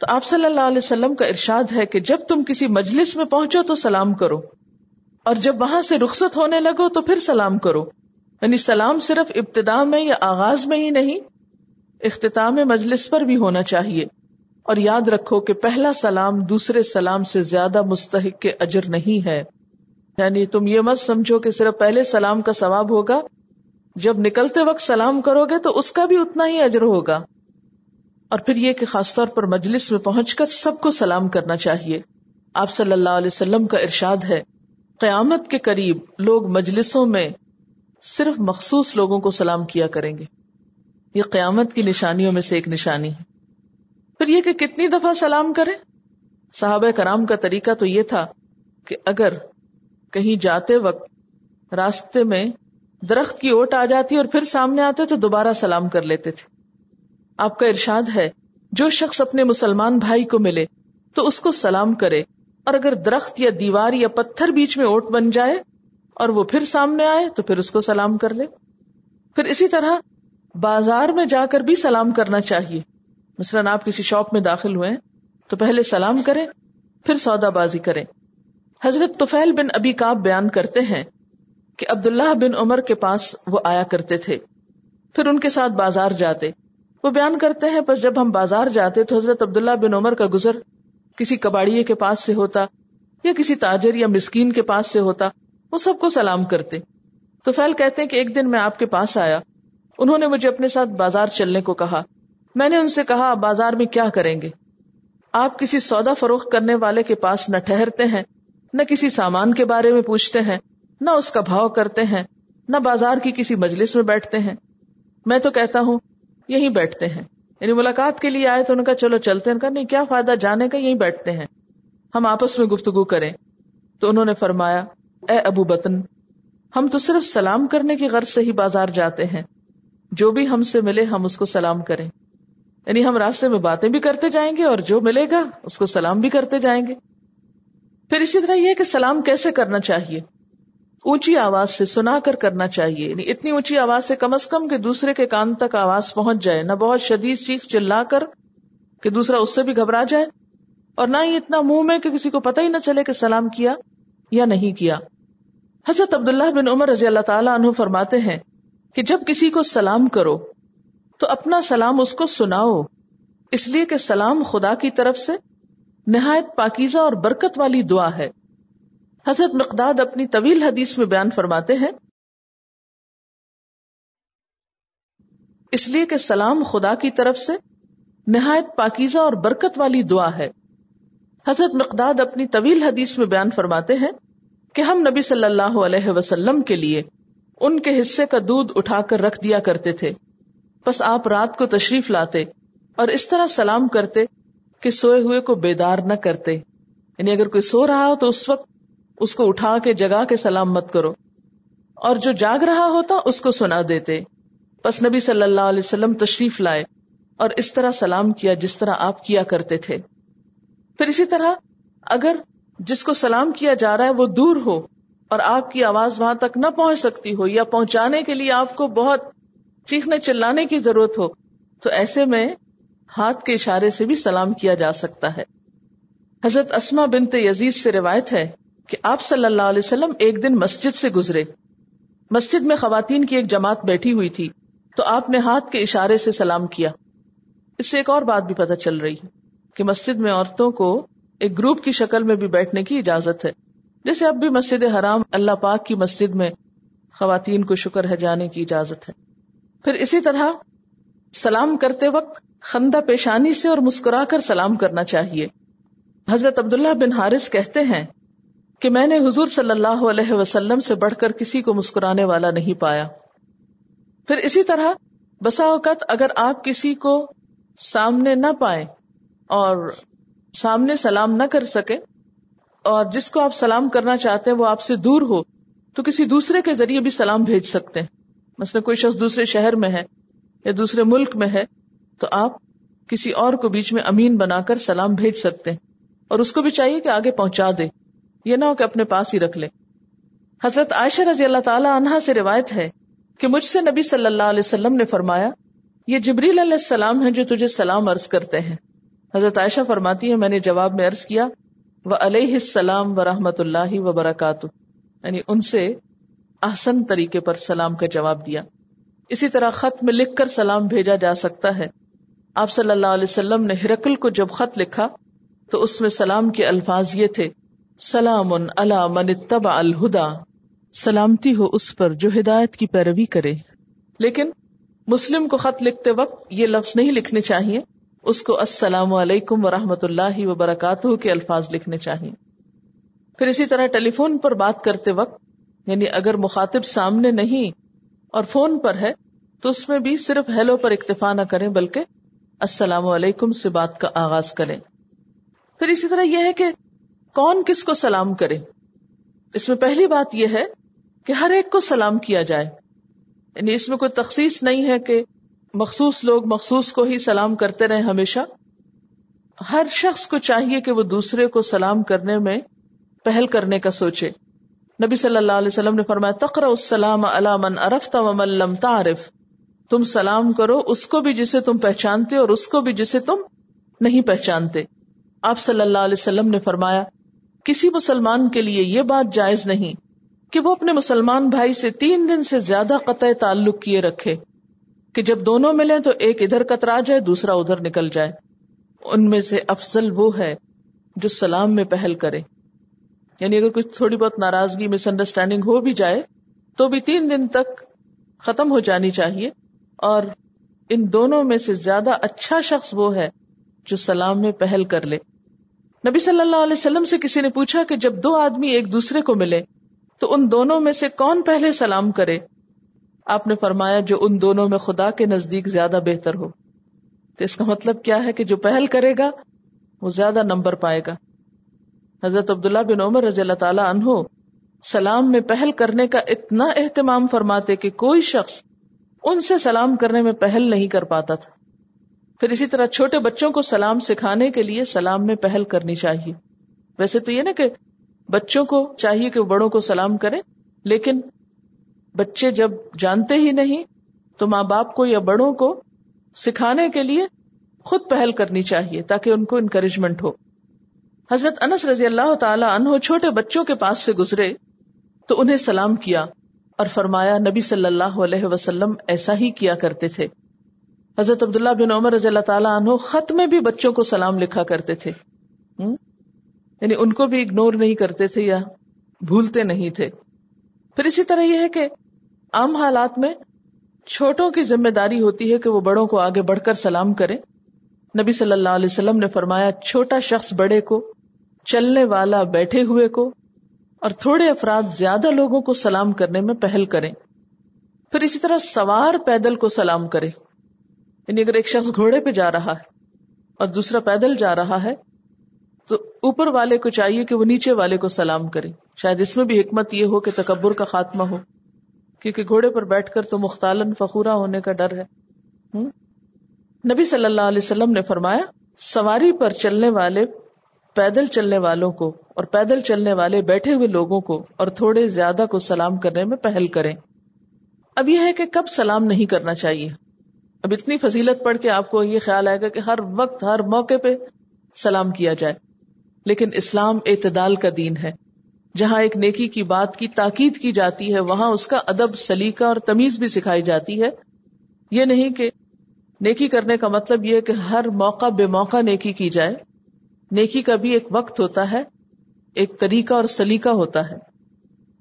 تو آپ صلی اللہ علیہ وسلم کا ارشاد ہے کہ جب تم کسی مجلس میں پہنچو تو سلام کرو، اور جب وہاں سے رخصت ہونے لگو تو پھر سلام کرو۔ یعنی سلام صرف ابتدا میں یا آغاز میں ہی نہیں، اختتام مجلس پر بھی ہونا چاہیے۔ اور یاد رکھو کہ پہلا سلام دوسرے سلام سے زیادہ مستحق کے اجر نہیں ہے۔ یعنی تم یہ مت سمجھو کہ صرف پہلے سلام کا ثواب ہوگا جب نکلتے وقت سلام کرو گے تو اس کا بھی اتنا ہی اجر ہوگا۔ اور پھر یہ کہ خاص طور پر مجلس میں پہنچ کر سب کو سلام کرنا چاہیے۔ آپ صلی اللہ علیہ وسلم کا ارشاد ہے، قیامت کے قریب لوگ مجلسوں میں صرف مخصوص لوگوں کو سلام کیا کریں گے۔ یہ قیامت کی نشانیوں میں سے ایک نشانی ہے۔ پھر یہ کہ کتنی دفعہ سلام کرے صحابہ کرام کا طریقہ تو یہ تھا کہ اگر کہیں جاتے وقت راستے میں درخت کی اوٹ آ جاتی اور پھر سامنے آتے تو دوبارہ سلام کر لیتے تھے۔ آپ کا ارشاد ہے، جو شخص اپنے مسلمان بھائی کو ملے، تو اس کو سلام کرے۔ اور اگر درخت یا دیوار یا پتھر بیچ میں اوٹ بن جائے اور وہ پھر سامنے آئے، تو پھر اس کو سلام کر لے۔ پھر اسی طرح بازار میں جا کر بھی سلام کرنا چاہیے۔ مثلاً آپ کسی شاپ میں داخل ہوئے، تو پہلے سلام کریں، پھر سودا بازی کریں۔ حضرت توفیل بن ابی کاب بیان کرتے ہیں کہ عبداللہ بن عمر کے پاس وہ آیا کرتے تھے۔ پھر ان کے ساتھ بازار جاتے۔ وہ بیان کرتے ہیں بس جب ہم بازار جاتے تو حضرت عبداللہ بن عمر کا گزر کسی کباڑیے کے پاس سے ہوتا یا کسی تاجر یا مسکین کے پاس سے ہوتا، وہ سب کو سلام کرتے۔ تو فیل کہتے ہیں کہ ایک دن میں آپ کے پاس آیا۔ انہوں نے مجھے اپنے ساتھ بازار چلنے کو کہا۔ میں نے ان سے کہا بازار میں کیا کریں گے؟ آپ کسی سودا فروخت کرنے والے کے پاس نہ ٹھہرتے ہیں، نہ کسی سامان کے بارے میں پوچھتے ہیں۔ نہ اس کا بھاؤ کرتے ہیں، نہ بازار کی کسی مجلس میں بیٹھتے ہیں۔ میں تو کہتا ہوں، یہیں بیٹھتے ہیں۔ یعنی ملاقات کے لیے آئے تو ان کا چلو چلتے ہیں۔ نہیں، کیا فائدہ جانے کا، یہیں بیٹھتے ہیں۔ ہم آپس میں گفتگو کریں۔ تو انہوں نے فرمایا، اے ابو بطن، ہم تو صرف سلام کرنے کی غرض سے ہی بازار جاتے ہیں۔ جو بھی ہم سے ملے، ہم اس کو سلام کریں۔ یعنی ہم راستے میں باتیں بھی کرتے جائیں گے اور جو ملے گا، اس کو سلام بھی کرتے جائیں گے۔ پھر اسی طرح یہ کہ سلام کیسے کرنا چاہیے؟ اونچی آواز سے سنا کر کرنا چاہیے۔ یعنی اتنی اونچی آواز سے کم از کم کہ دوسرے کے کان تک آواز پہنچ جائے۔ نہ بہت شدید چیخ چلا کر کہ دوسرا اس سے بھی گھبرا جائے۔ اور نہ ہی اتنا منہ میں کہ کسی کو پتہ ہی نہ چلے کہ سلام کیا یا نہیں کیا۔ حضرت عبداللہ بن عمر رضی اللہ تعالیٰ عنہ فرماتے ہیں کہ جب کسی کو سلام کرو تو اپنا سلام اس کو سناؤ۔ اس لیے کہ سلام خدا کی طرف سے نہایت پاکیزہ اور برکت والی دعا ہے۔ حضرت مقداد اپنی طویل حدیث میں بیان فرماتے ہیں، اس لیے کہ سلام خدا کی طرف سے نہایت پاکیزہ اور برکت والی دعا ہے۔ حضرت مقداد اپنی طویل حدیث میں بیان فرماتے ہیں کہ ہم نبی صلی اللہ علیہ وسلم کے لیے ان کے حصے کا دودھ اٹھا کر رکھ دیا کرتے تھے۔ بس آپ رات کو تشریف لاتے اور اس طرح سلام کرتے کہ سوئے ہوئے کو بیدار نہ کرتے۔ یعنی اگر کوئی سو رہا ہو تو اس وقت اس کو اٹھا کے جگا کے سلام مت کرو۔ اور جو جاگ رہا ہوتا اس کو سنا دیتے۔ بس نبی صلی اللہ علیہ وسلم تشریف لائے اور اس طرح سلام کیا جس طرح آپ کیا کرتے تھے۔ پھر اسی طرح اگر جس کو سلام کیا جا رہا ہے وہ دور ہو اور آپ کی آواز وہاں تک نہ پہنچ سکتی ہو یا پہنچانے کے لیے آپ کو بہت چیخنے چلانے کی ضرورت ہو، تو ایسے میں ہاتھ کے اشارے سے بھی سلام کیا جا سکتا ہے۔ حضرت اسما بنت یزید سے روایت ہے کہ آپ صلی اللہ علیہ وسلم ایک دن مسجد سے گزرے۔ مسجد میں خواتین کی ایک جماعت بیٹھی ہوئی تھی، تو آپ نے ہاتھ کے اشارے سے سلام کیا۔ اس سے ایک اور بات بھی پتہ چل رہی ہے کہ مسجد میں عورتوں کو ایک گروپ کی شکل میں بھی بیٹھنے کی اجازت ہے۔ جیسے اب بھی مسجد حرام اللہ پاک کی مسجد میں خواتین کو شکر ہے جانے کی اجازت ہے۔ پھر اسی طرح سلام کرتے وقت خندہ پیشانی سے اور مسکرا کر سلام کرنا چاہیے۔ حضرت عبداللہ بن حارث کہتے ہیں کہ میں نے حضور صلی اللہ علیہ وسلم سے بڑھ کر کسی کو مسکرانے والا نہیں پایا۔ پھر اسی طرح بسا اوقات اگر آپ کسی کو سامنے نہ پائے اور سامنے سلام نہ کر سکے اور جس کو آپ سلام کرنا چاہتے ہیں وہ آپ سے دور ہو، تو کسی دوسرے کے ذریعے بھی سلام بھیج سکتے ہیں۔ مثلا کوئی شخص دوسرے شہر میں ہے یا دوسرے ملک میں ہے، تو آپ کسی اور کو بیچ میں امین بنا کر سلام بھیج سکتے ہیں۔ اور اس کو بھی چاہیے کہ آگے پہنچا دے۔ یہ نہ ہو کہ اپنے پاس ہی رکھ لے حضرت عائشہ رضی اللہ تعالی عنہا سے روایت ہے کہ مجھ سے نبی صلی اللہ علیہ وسلم نے فرمایا، یہ جبریل علیہ السلام ہے جو تجھے سلام عرض کرتے ہیں۔ حضرت عائشہ فرماتی ہے میں نے جواب میں عرض کیا وہ علیہ السلام و رحمت اللہ و یعنی ان سے احسن طریقے پر سلام کا جواب دیا۔ اسی طرح خط میں لکھ کر سلام بھیجا جا سکتا ہے۔ آپ صلی اللہ علیہ وسلم نے ہرکل کو جب خط لکھا، تو اس میں سلام کے الفاظ یہ تھے سلام اللہ من تب الہدا سلامتی ہو اس پر جو ہدایت کی پیروی کرے۔ لیکن مسلم کو خط لکھتے وقت یہ لفظ نہیں لکھنے چاہیے۔ اس کو السلام علیکم و اللہ وبرکاتہ کے الفاظ لکھنے چاہیے۔ پھر اسی طرح ٹیلی فون پر بات کرتے وقت یعنی اگر مخاطب سامنے نہیں اور فون پر ہے، تو اس میں بھی صرف ہیلو پر اکتفا نہ کریں، بلکہ السلام علیکم سے بات کا آغاز کریں۔ پھر اسی طرح یہ ہے کہ کون کس کو سلام کرے؟ اس میں پہلی بات یہ ہے کہ ہر ایک کو سلام کیا جائے۔ یعنی اس میں کوئی تخصیص نہیں ہے کہ مخصوص لوگ مخصوص کو ہی سلام کرتے رہے ہمیشہ۔ ہر شخص کو چاہیے کہ وہ دوسرے کو سلام کرنے میں پہل کرنے کا سوچے۔ نبی صلی اللہ علیہ وسلم نے فرمایا تقرا السلام من ارفت لم تعرف تم سلام کرو اس کو بھی جسے تم پہچانتے اور اس کو بھی جسے تم نہیں پہچانتے۔ آپ صلی اللہ علیہ وسلم نے فرمایا کسی مسلمان کے لیے یہ بات جائز نہیں کہ وہ اپنے مسلمان بھائی سے تین دن سے زیادہ قطع تعلق کیے رکھے کہ جب دونوں ملے تو ایک ادھر کترا جائے، دوسرا ادھر نکل جائے۔ ان میں سے افضل وہ ہے جو سلام میں پہل کرے۔ یعنی اگر کچھ تھوڑی بہت ناراضگی مس انڈرسٹینڈنگ ہو بھی جائے، تو بھی تین دن تک ختم ہو جانی چاہیے۔ اور ان دونوں میں سے زیادہ اچھا شخص وہ ہے جو سلام میں پہل کر لے۔ نبی صلی اللہ علیہ وسلم سے کسی نے پوچھا کہ جب دو آدمی ایک دوسرے کو ملے تو ان دونوں میں سے کون پہلے سلام کرے؟ آپ نے فرمایا جو ان دونوں میں خدا کے نزدیک زیادہ بہتر ہو۔ تو اس کا مطلب کیا ہے کہ جو پہل کرے گا، وہ زیادہ نمبر پائے گا۔ حضرت عبداللہ بن عمر رضی اللہ تعالیٰ عنہ سلام میں پہل کرنے کا اتنا اہتمام فرماتے کہ کوئی شخص ان سے سلام کرنے میں پہل نہیں کر پاتا تھا۔ پھر اسی طرح چھوٹے بچوں کو سلام سکھانے کے لیے سلام میں پہل کرنی چاہیے۔ ویسے تو یہ نا کہ بچوں کو چاہیے کہ بڑوں کو سلام کریں، لیکن بچے جب جانتے ہی نہیں تو ماں باپ کو یا بڑوں کو سکھانے کے لیے خود پہل کرنی چاہیے تاکہ ان کو انکریجمنٹ ہو۔ حضرت انس رضی اللہ تعالی عنہ چھوٹے بچوں کے پاس سے گزرے تو انہیں سلام کیا اور فرمایا، نبی صلی اللہ علیہ وسلم ایسا ہی کیا کرتے تھے۔ حضرت عبداللہ بن عمر رضی اللہ تعالیٰ عنہ خط میں بھی بچوں کو سلام لکھا کرتے تھے۔ یعنی ان کو بھی اگنور نہیں کرتے تھے یا بھولتے نہیں تھے۔ پھر اسی طرح یہ ہے کہ عام حالات میں چھوٹوں کی ذمہ داری ہوتی ہے کہ وہ بڑوں کو آگے بڑھ کر سلام کرے نبی صلی اللہ علیہ وسلم نے فرمایا، چھوٹا شخص بڑے کو، چلنے والا بیٹھے ہوئے کو، اور تھوڑے افراد زیادہ لوگوں کو سلام کرنے میں پہل کریں۔ پھر اسی طرح سوار پیدل کو سلام کرے یعنی اگر ایک شخص گھوڑے پہ جا رہا ہے اور دوسرا پیدل جا رہا ہے، تو اوپر والے کو چاہیے کہ وہ نیچے والے کو سلام کرے۔ شاید اس میں بھی حکمت یہ ہو کہ تکبر کا خاتمہ ہو۔ کیونکہ گھوڑے پر بیٹھ کر تو مختالن فخورا ہونے کا ڈر ہے۔ نبی صلی اللہ علیہ وسلم نے فرمایا، سواری پر چلنے والے، پیدل چلنے والوں کو اور پیدل چلنے والے بیٹھے ہوئے لوگوں کو اور تھوڑے زیادہ کو سلام کرنے میں پہل کریں۔ اب یہ ہے کہ کب سلام نہیں کرنا چاہیے۔ اب اتنی فضیلت پڑھ کے آپ کو یہ خیال آئے گا کہ ہر وقت، ہر موقع پہ سلام کیا جائے۔ لیکن اسلام اعتدال کا دین ہے۔ جہاں ایک نیکی کی بات کی تاکید کی جاتی ہے، وہاں اس کا ادب، سلیقہ اور تمیز بھی سکھائی جاتی ہے۔ یہ نہیں کہ نیکی کرنے کا مطلب یہ کہ ہر موقع بے موقع نیکی کی جائے۔ نیکی کا بھی ایک وقت ہوتا ہے، ایک طریقہ اور سلیقہ ہوتا ہے۔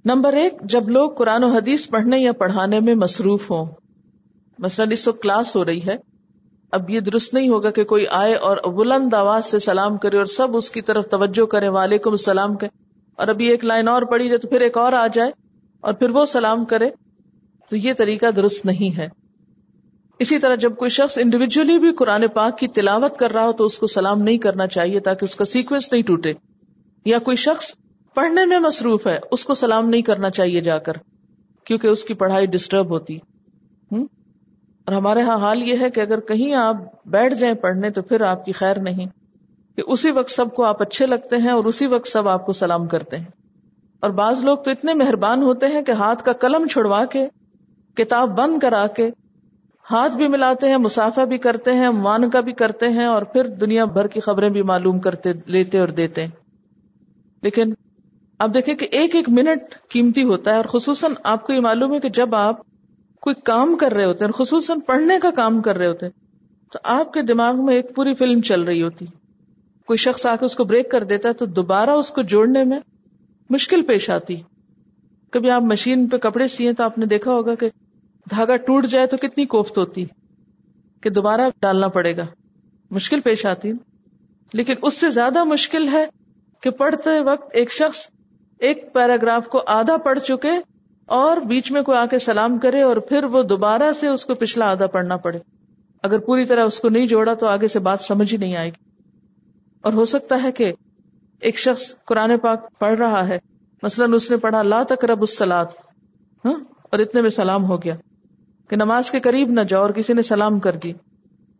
نمبر ایک، جب لوگ قرآن و حدیث پڑھنے یا پڑھانے میں مصروف ہوں۔ مثلاً اس وقت کلاس ہو رہی ہے، اب یہ درست نہیں ہوگا کہ کوئی آئے اور بلند آواز سے سلام کرے اور سب اس کی طرف توجہ کرے وعلیکم السلام کہ اور ابھی ایک لائن اور پڑی جائے تو پھر ایک اور آ جائے اور پھر وہ سلام کرے۔ تو یہ طریقہ درست نہیں ہے۔ اسی طرح جب کوئی شخص انڈیویجلی بھی قرآن پاک کی تلاوت کر رہا ہو تو اس کو سلام نہیں کرنا چاہیے تاکہ اس کا سیکوینس نہیں ٹوٹے۔ یا کوئی شخص پڑھنے میں مصروف ہے، اس کو سلام نہیں کرنا چاہیے جا کر، کیونکہ اس کی پڑھائی ڈسٹرب ہوتی۔ ہوں اور ہمارے ہاں حال یہ ہے کہ اگر کہیں آپ بیٹھ جائیں پڑھنے تو پھر آپ کی خیر نہیں، کہ اسی وقت سب کو آپ اچھے لگتے ہیں اور اسی وقت سب آپ کو سلام کرتے ہیں۔ اور بعض لوگ تو اتنے مہربان ہوتے ہیں کہ ہاتھ کا قلم چھڑوا کے، کتاب بند کرا کے، ہاتھ بھی ملاتے ہیں، مسافہ بھی کرتے ہیں مان کا بھی کرتے ہیں اور پھر دنیا بھر کی خبریں بھی معلوم کرتے، لیتے اور دیتے ہیں۔ لیکن آپ دیکھیں کہ ایک ایک منٹ قیمتی ہوتا ہے اور خصوصاً آپ کو یہ معلوم ہے کہ جب آپ کوئی کام کر رہے ہوتے ہیں، خصوصاً پڑھنے کا کام کر رہے ہوتے ہیں، تو آپ کے دماغ میں ایک پوری فلم چل رہی ہوتی۔ کوئی شخص آ کے اس کو بریک کر دیتا ہے تو دوبارہ اس کو جوڑنے میں مشکل پیش آتی۔ کبھی آپ مشین پہ کپڑے سیے تو آپ نے دیکھا ہوگا کہ دھاگا ٹوٹ جائے تو کتنی کوفت ہوتی، کہ دوبارہ ڈالنا پڑے گا۔ مشکل پیش آتی۔ لیکن اس سے زیادہ مشکل ہے کہ پڑھتے وقت ایک شخص ایک پیراگراف کو آدھا پڑھ چکے اور بیچ میں کوئی آ کے سلام کرے اور پھر وہ دوبارہ سے اس کو پچھلا آدھا پڑھنا پڑے۔ اگر پوری طرح اس کو نہیں جوڑا تو آگے سے بات سمجھ ہی نہیں آئے گی۔ اور ہو سکتا ہے کہ ایک شخص قرآن پاک پڑھ رہا ہے۔ مثلاً اس نے پڑھا، لا تک رب السلاد ہاں؟ اور اتنے میں سلام ہو گیا کہ نماز کے قریب نہ جاؤ اور کسی نے سلام کر دی۔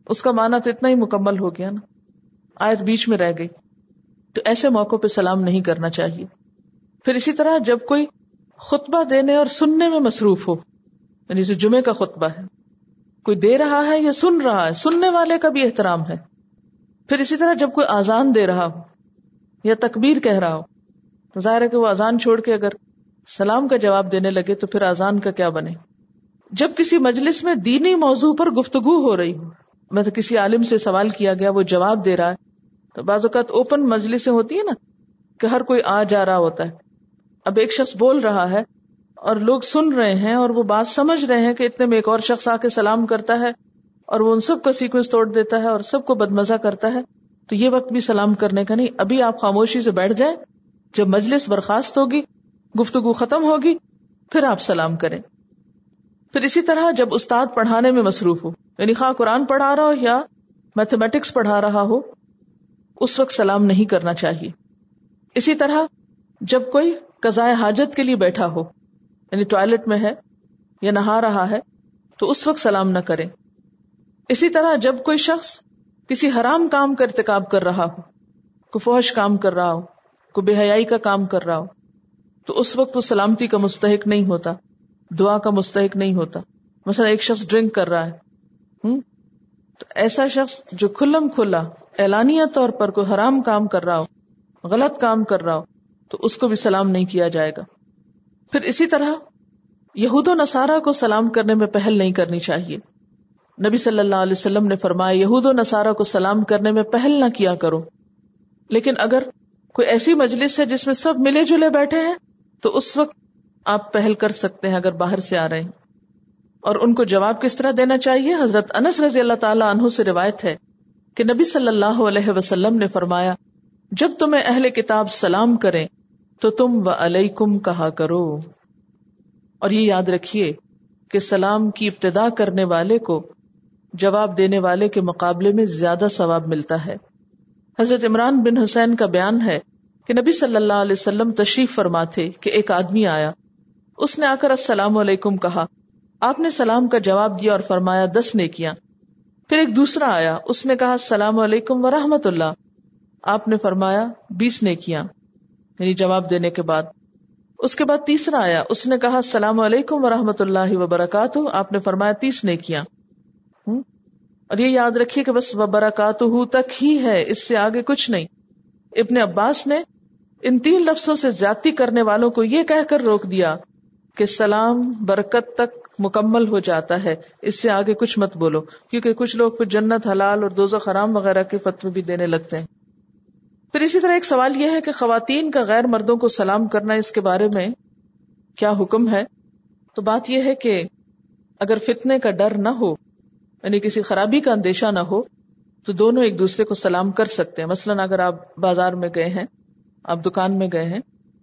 اس کا مانا تو اتنا ہی مکمل ہو گیا نا۔ آیت بیچ میں رہ گئی۔ تو ایسے موقع پہ سلام نہیں کرنا چاہیے۔ پھر اسی طرح جب کوئی خطبہ دینے اور سننے میں مصروف ہو۔ یعنی جو جمعے کا خطبہ ہے۔ کوئی دے رہا ہے یا سن رہا ہے، سننے والے کا بھی احترام ہے۔ پھر اسی طرح جب کوئی آزان دے رہا ہو یا تکبیر کہہ رہا ہو، تو ظاہر ہے کہ وہ آزان چھوڑ کے اگر سلام کا جواب دینے لگے تو پھر آزان کا کیا بنے؟ جب کسی مجلس میں دینی موضوع پر گفتگو ہو رہی ہو، میں تو کسی عالم سے سوال کیا گیا، وہ جواب دے رہا ہے۔ تو بعض اوقات اوپن مجلسیں ہوتی ہے نا، کہ ہر کوئی آ جا رہا ہوتا ہے۔ اب ایک شخص بول رہا ہے اور لوگ سن رہے ہیں اور وہ بات سمجھ رہے ہیں کہ اتنے میں ایک اور شخص آ کے سلام کرتا ہے اور وہ ان سب کا سیکوینس توڑ دیتا ہے اور سب کو بدمزہ کرتا ہے، تو یہ وقت بھی سلام کرنے کا نہیں۔ ابھی آپ خاموشی سے بیٹھ جائیں، جب مجلس برخاست ہوگی، گفتگو ختم ہوگی، پھر آپ سلام کریں۔ پھر اسی طرح جب استاد پڑھانے میں مصروف ہو یعنی خواہ قرآن پڑھا رہا ہو یا میتھمیٹکس پڑھا رہا ہو، اس وقت سلام نہیں کرنا چاہیے۔ اسی طرح جب کوئی قضاء حاجت کے لیے بیٹھا ہو یعنی ٹوائلٹ میں ہے یا نہا رہا ہے، تو اس وقت سلام نہ کرے اسی طرح جب کوئی شخص کسی حرام کام کا ارتکاب کر رہا ہو، کوئی فوج کام کر رہا ہو، کوئی بے حیائی کا کام کر رہا ہو، تو اس وقت وہ سلامتی کا مستحق نہیں ہوتا، دعا کا مستحق نہیں ہوتا۔ مثلا ایک شخص ڈرنک کر رہا ہے تو ایسا شخص جو کھلم کھلا، اعلانیہ طور پر کوئی حرام کام کر رہا ہو، غلط کام کر رہا ہو تو اس کو بھی سلام نہیں کیا جائے گا۔ پھر اسی طرح یہود و نصارہ کو سلام کرنے میں پہل نہیں کرنی چاہیے۔ نبی صلی اللہ علیہ وسلم نے فرمایا، یہود و نصارہ کو سلام کرنے میں پہل نہ کیا کرو۔ لیکن اگر کوئی ایسی مجلس ہے جس میں سب ملے جلے بیٹھے ہیں، تو اس وقت آپ پہل کر سکتے ہیں اگر باہر سے آ رہے ہیں۔ اور ان کو جواب کس طرح دینا چاہیے؟ حضرت انس رضی اللہ تعالیٰ عنہ سے روایت ہے کہ نبی صلی اللہ علیہ وسلم نے فرمایا، جب تمہیں اہل کتاب سلام کریں تو تم و علیکم کہا کرو۔ اور یہ یاد رکھیے کہ سلام کی ابتدا کرنے والے کو جواب دینے والے کے مقابلے میں زیادہ ثواب ملتا ہے۔ حضرت عمران بن حسین کا بیان ہے کہ نبی صلی اللہ علیہ وسلم تشریف فرما تھے کہ ایک آدمی آیا۔ اس نے آ کر السلام علیکم کہا۔ آپ نے سلام کا جواب دیا اور فرمایا، دس نے کیا پھر ایک دوسرا آیا۔ اس نے کہا، السلام علیکم و رحمت اللہ۔ آپ نے فرمایا، بیس نے کیا یعنی جواب دینے کے بعد۔ اس کے بعد تیسرا آیا۔ اس نے کہا، السلام علیکم و اللہ وبرکاتہ۔ آپ نے فرمایا، تیس نے کیا اور یہ یاد رکھیے کہ بس وبرکات تک ہی ہے، اس سے آگے کچھ نہیں۔ ابن عباس نے ان تین لفظوں سے زیادتی کرنے والوں کو یہ کہہ کر روک دیا کہ سلام برکت تک مکمل ہو جاتا ہے۔ اس سے آگے کچھ مت بولو، کیونکہ کچھ لوگ پھر جنت، حلال اور دوزہ خرام وغیرہ کے فتو بھی دینے لگتے ہیں۔ پھر اسی طرح ایک سوال یہ ہے کہ خواتین کا غیر مردوں کو سلام کرنا اس کے بارے میں کیا حکم ہے؟ تو بات یہ ہے کہ اگر فتنے کا ڈر نہ ہو یعنی کسی خرابی کا اندیشہ نہ ہو، تو دونوں ایک دوسرے کو سلام کر سکتے ہیں۔ مثلاً اگر آپ بازار میں گئے ہیں، آپ دکان میں گئے ہیں،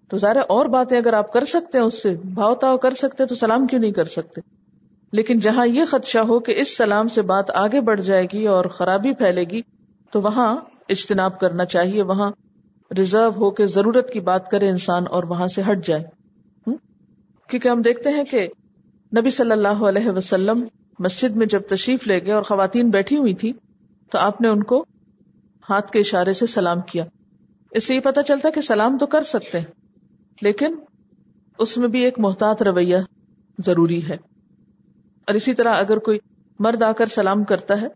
تو ظاہر اور باتیں اگر آپ کر سکتے ہیں، اس سے بھاؤ تاؤ کر سکتے ہیں، تو سلام کیوں نہیں کر سکتے؟ لیکن جہاں یہ خدشہ ہو کہ اس سلام سے بات آگے بڑھ جائے گی اور خرابی پھیلے گی، تو وہاں اجتناب کرنا چاہیے، وہاں ریزرو ہو کے ضرورت کی بات کرے انسان اور وہاں سے ہٹ جائے۔ کیونکہ ہم دیکھتے ہیں کہ نبی صلی اللہ علیہ وسلم مسجد میں جب تشریف لے گئے اور خواتین بیٹھی ہوئی تھی تو آپ نے ان کو ہاتھ کے اشارے سے سلام کیا۔ اس سے یہ پتا چلتا کہ سلام تو کر سکتے ہیں، لیکن اس میں بھی ایک محتاط رویہ ضروری ہے۔ اور اسی طرح اگر کوئی مرد آ کر سلام کرتا ہے،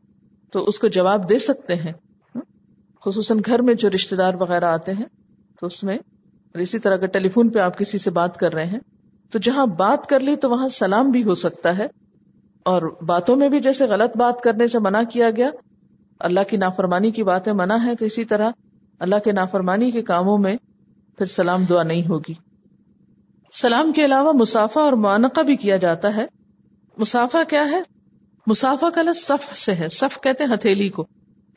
تو اس کو جواب دے سکتے ہیں۔ خصوصاً گھر میں جو رشتے دار وغیرہ آتے ہیں، تو اس میں، اور اسی طرح اگر ٹیلی فون پہ آپ کسی سے بات کر رہے ہیں، تو جہاں بات کر لی تو وہاں سلام بھی ہو سکتا ہے۔ اور باتوں میں بھی جیسے غلط بات کرنے سے منع کیا گیا، اللہ کی نافرمانی کی باتیں منع ہے تو اسی طرح اللہ کے نافرمانی کے کاموں میں پھر سلام دعا نہیں ہوگی۔ سلام کے علاوہ مسافہ اور معانقہ بھی کیا جاتا ہے۔ مسافہ کیا ہے؟ مسافہ کا لفظ صف سے ہے۔ صف کہتے ہیں ہتھیلی کو۔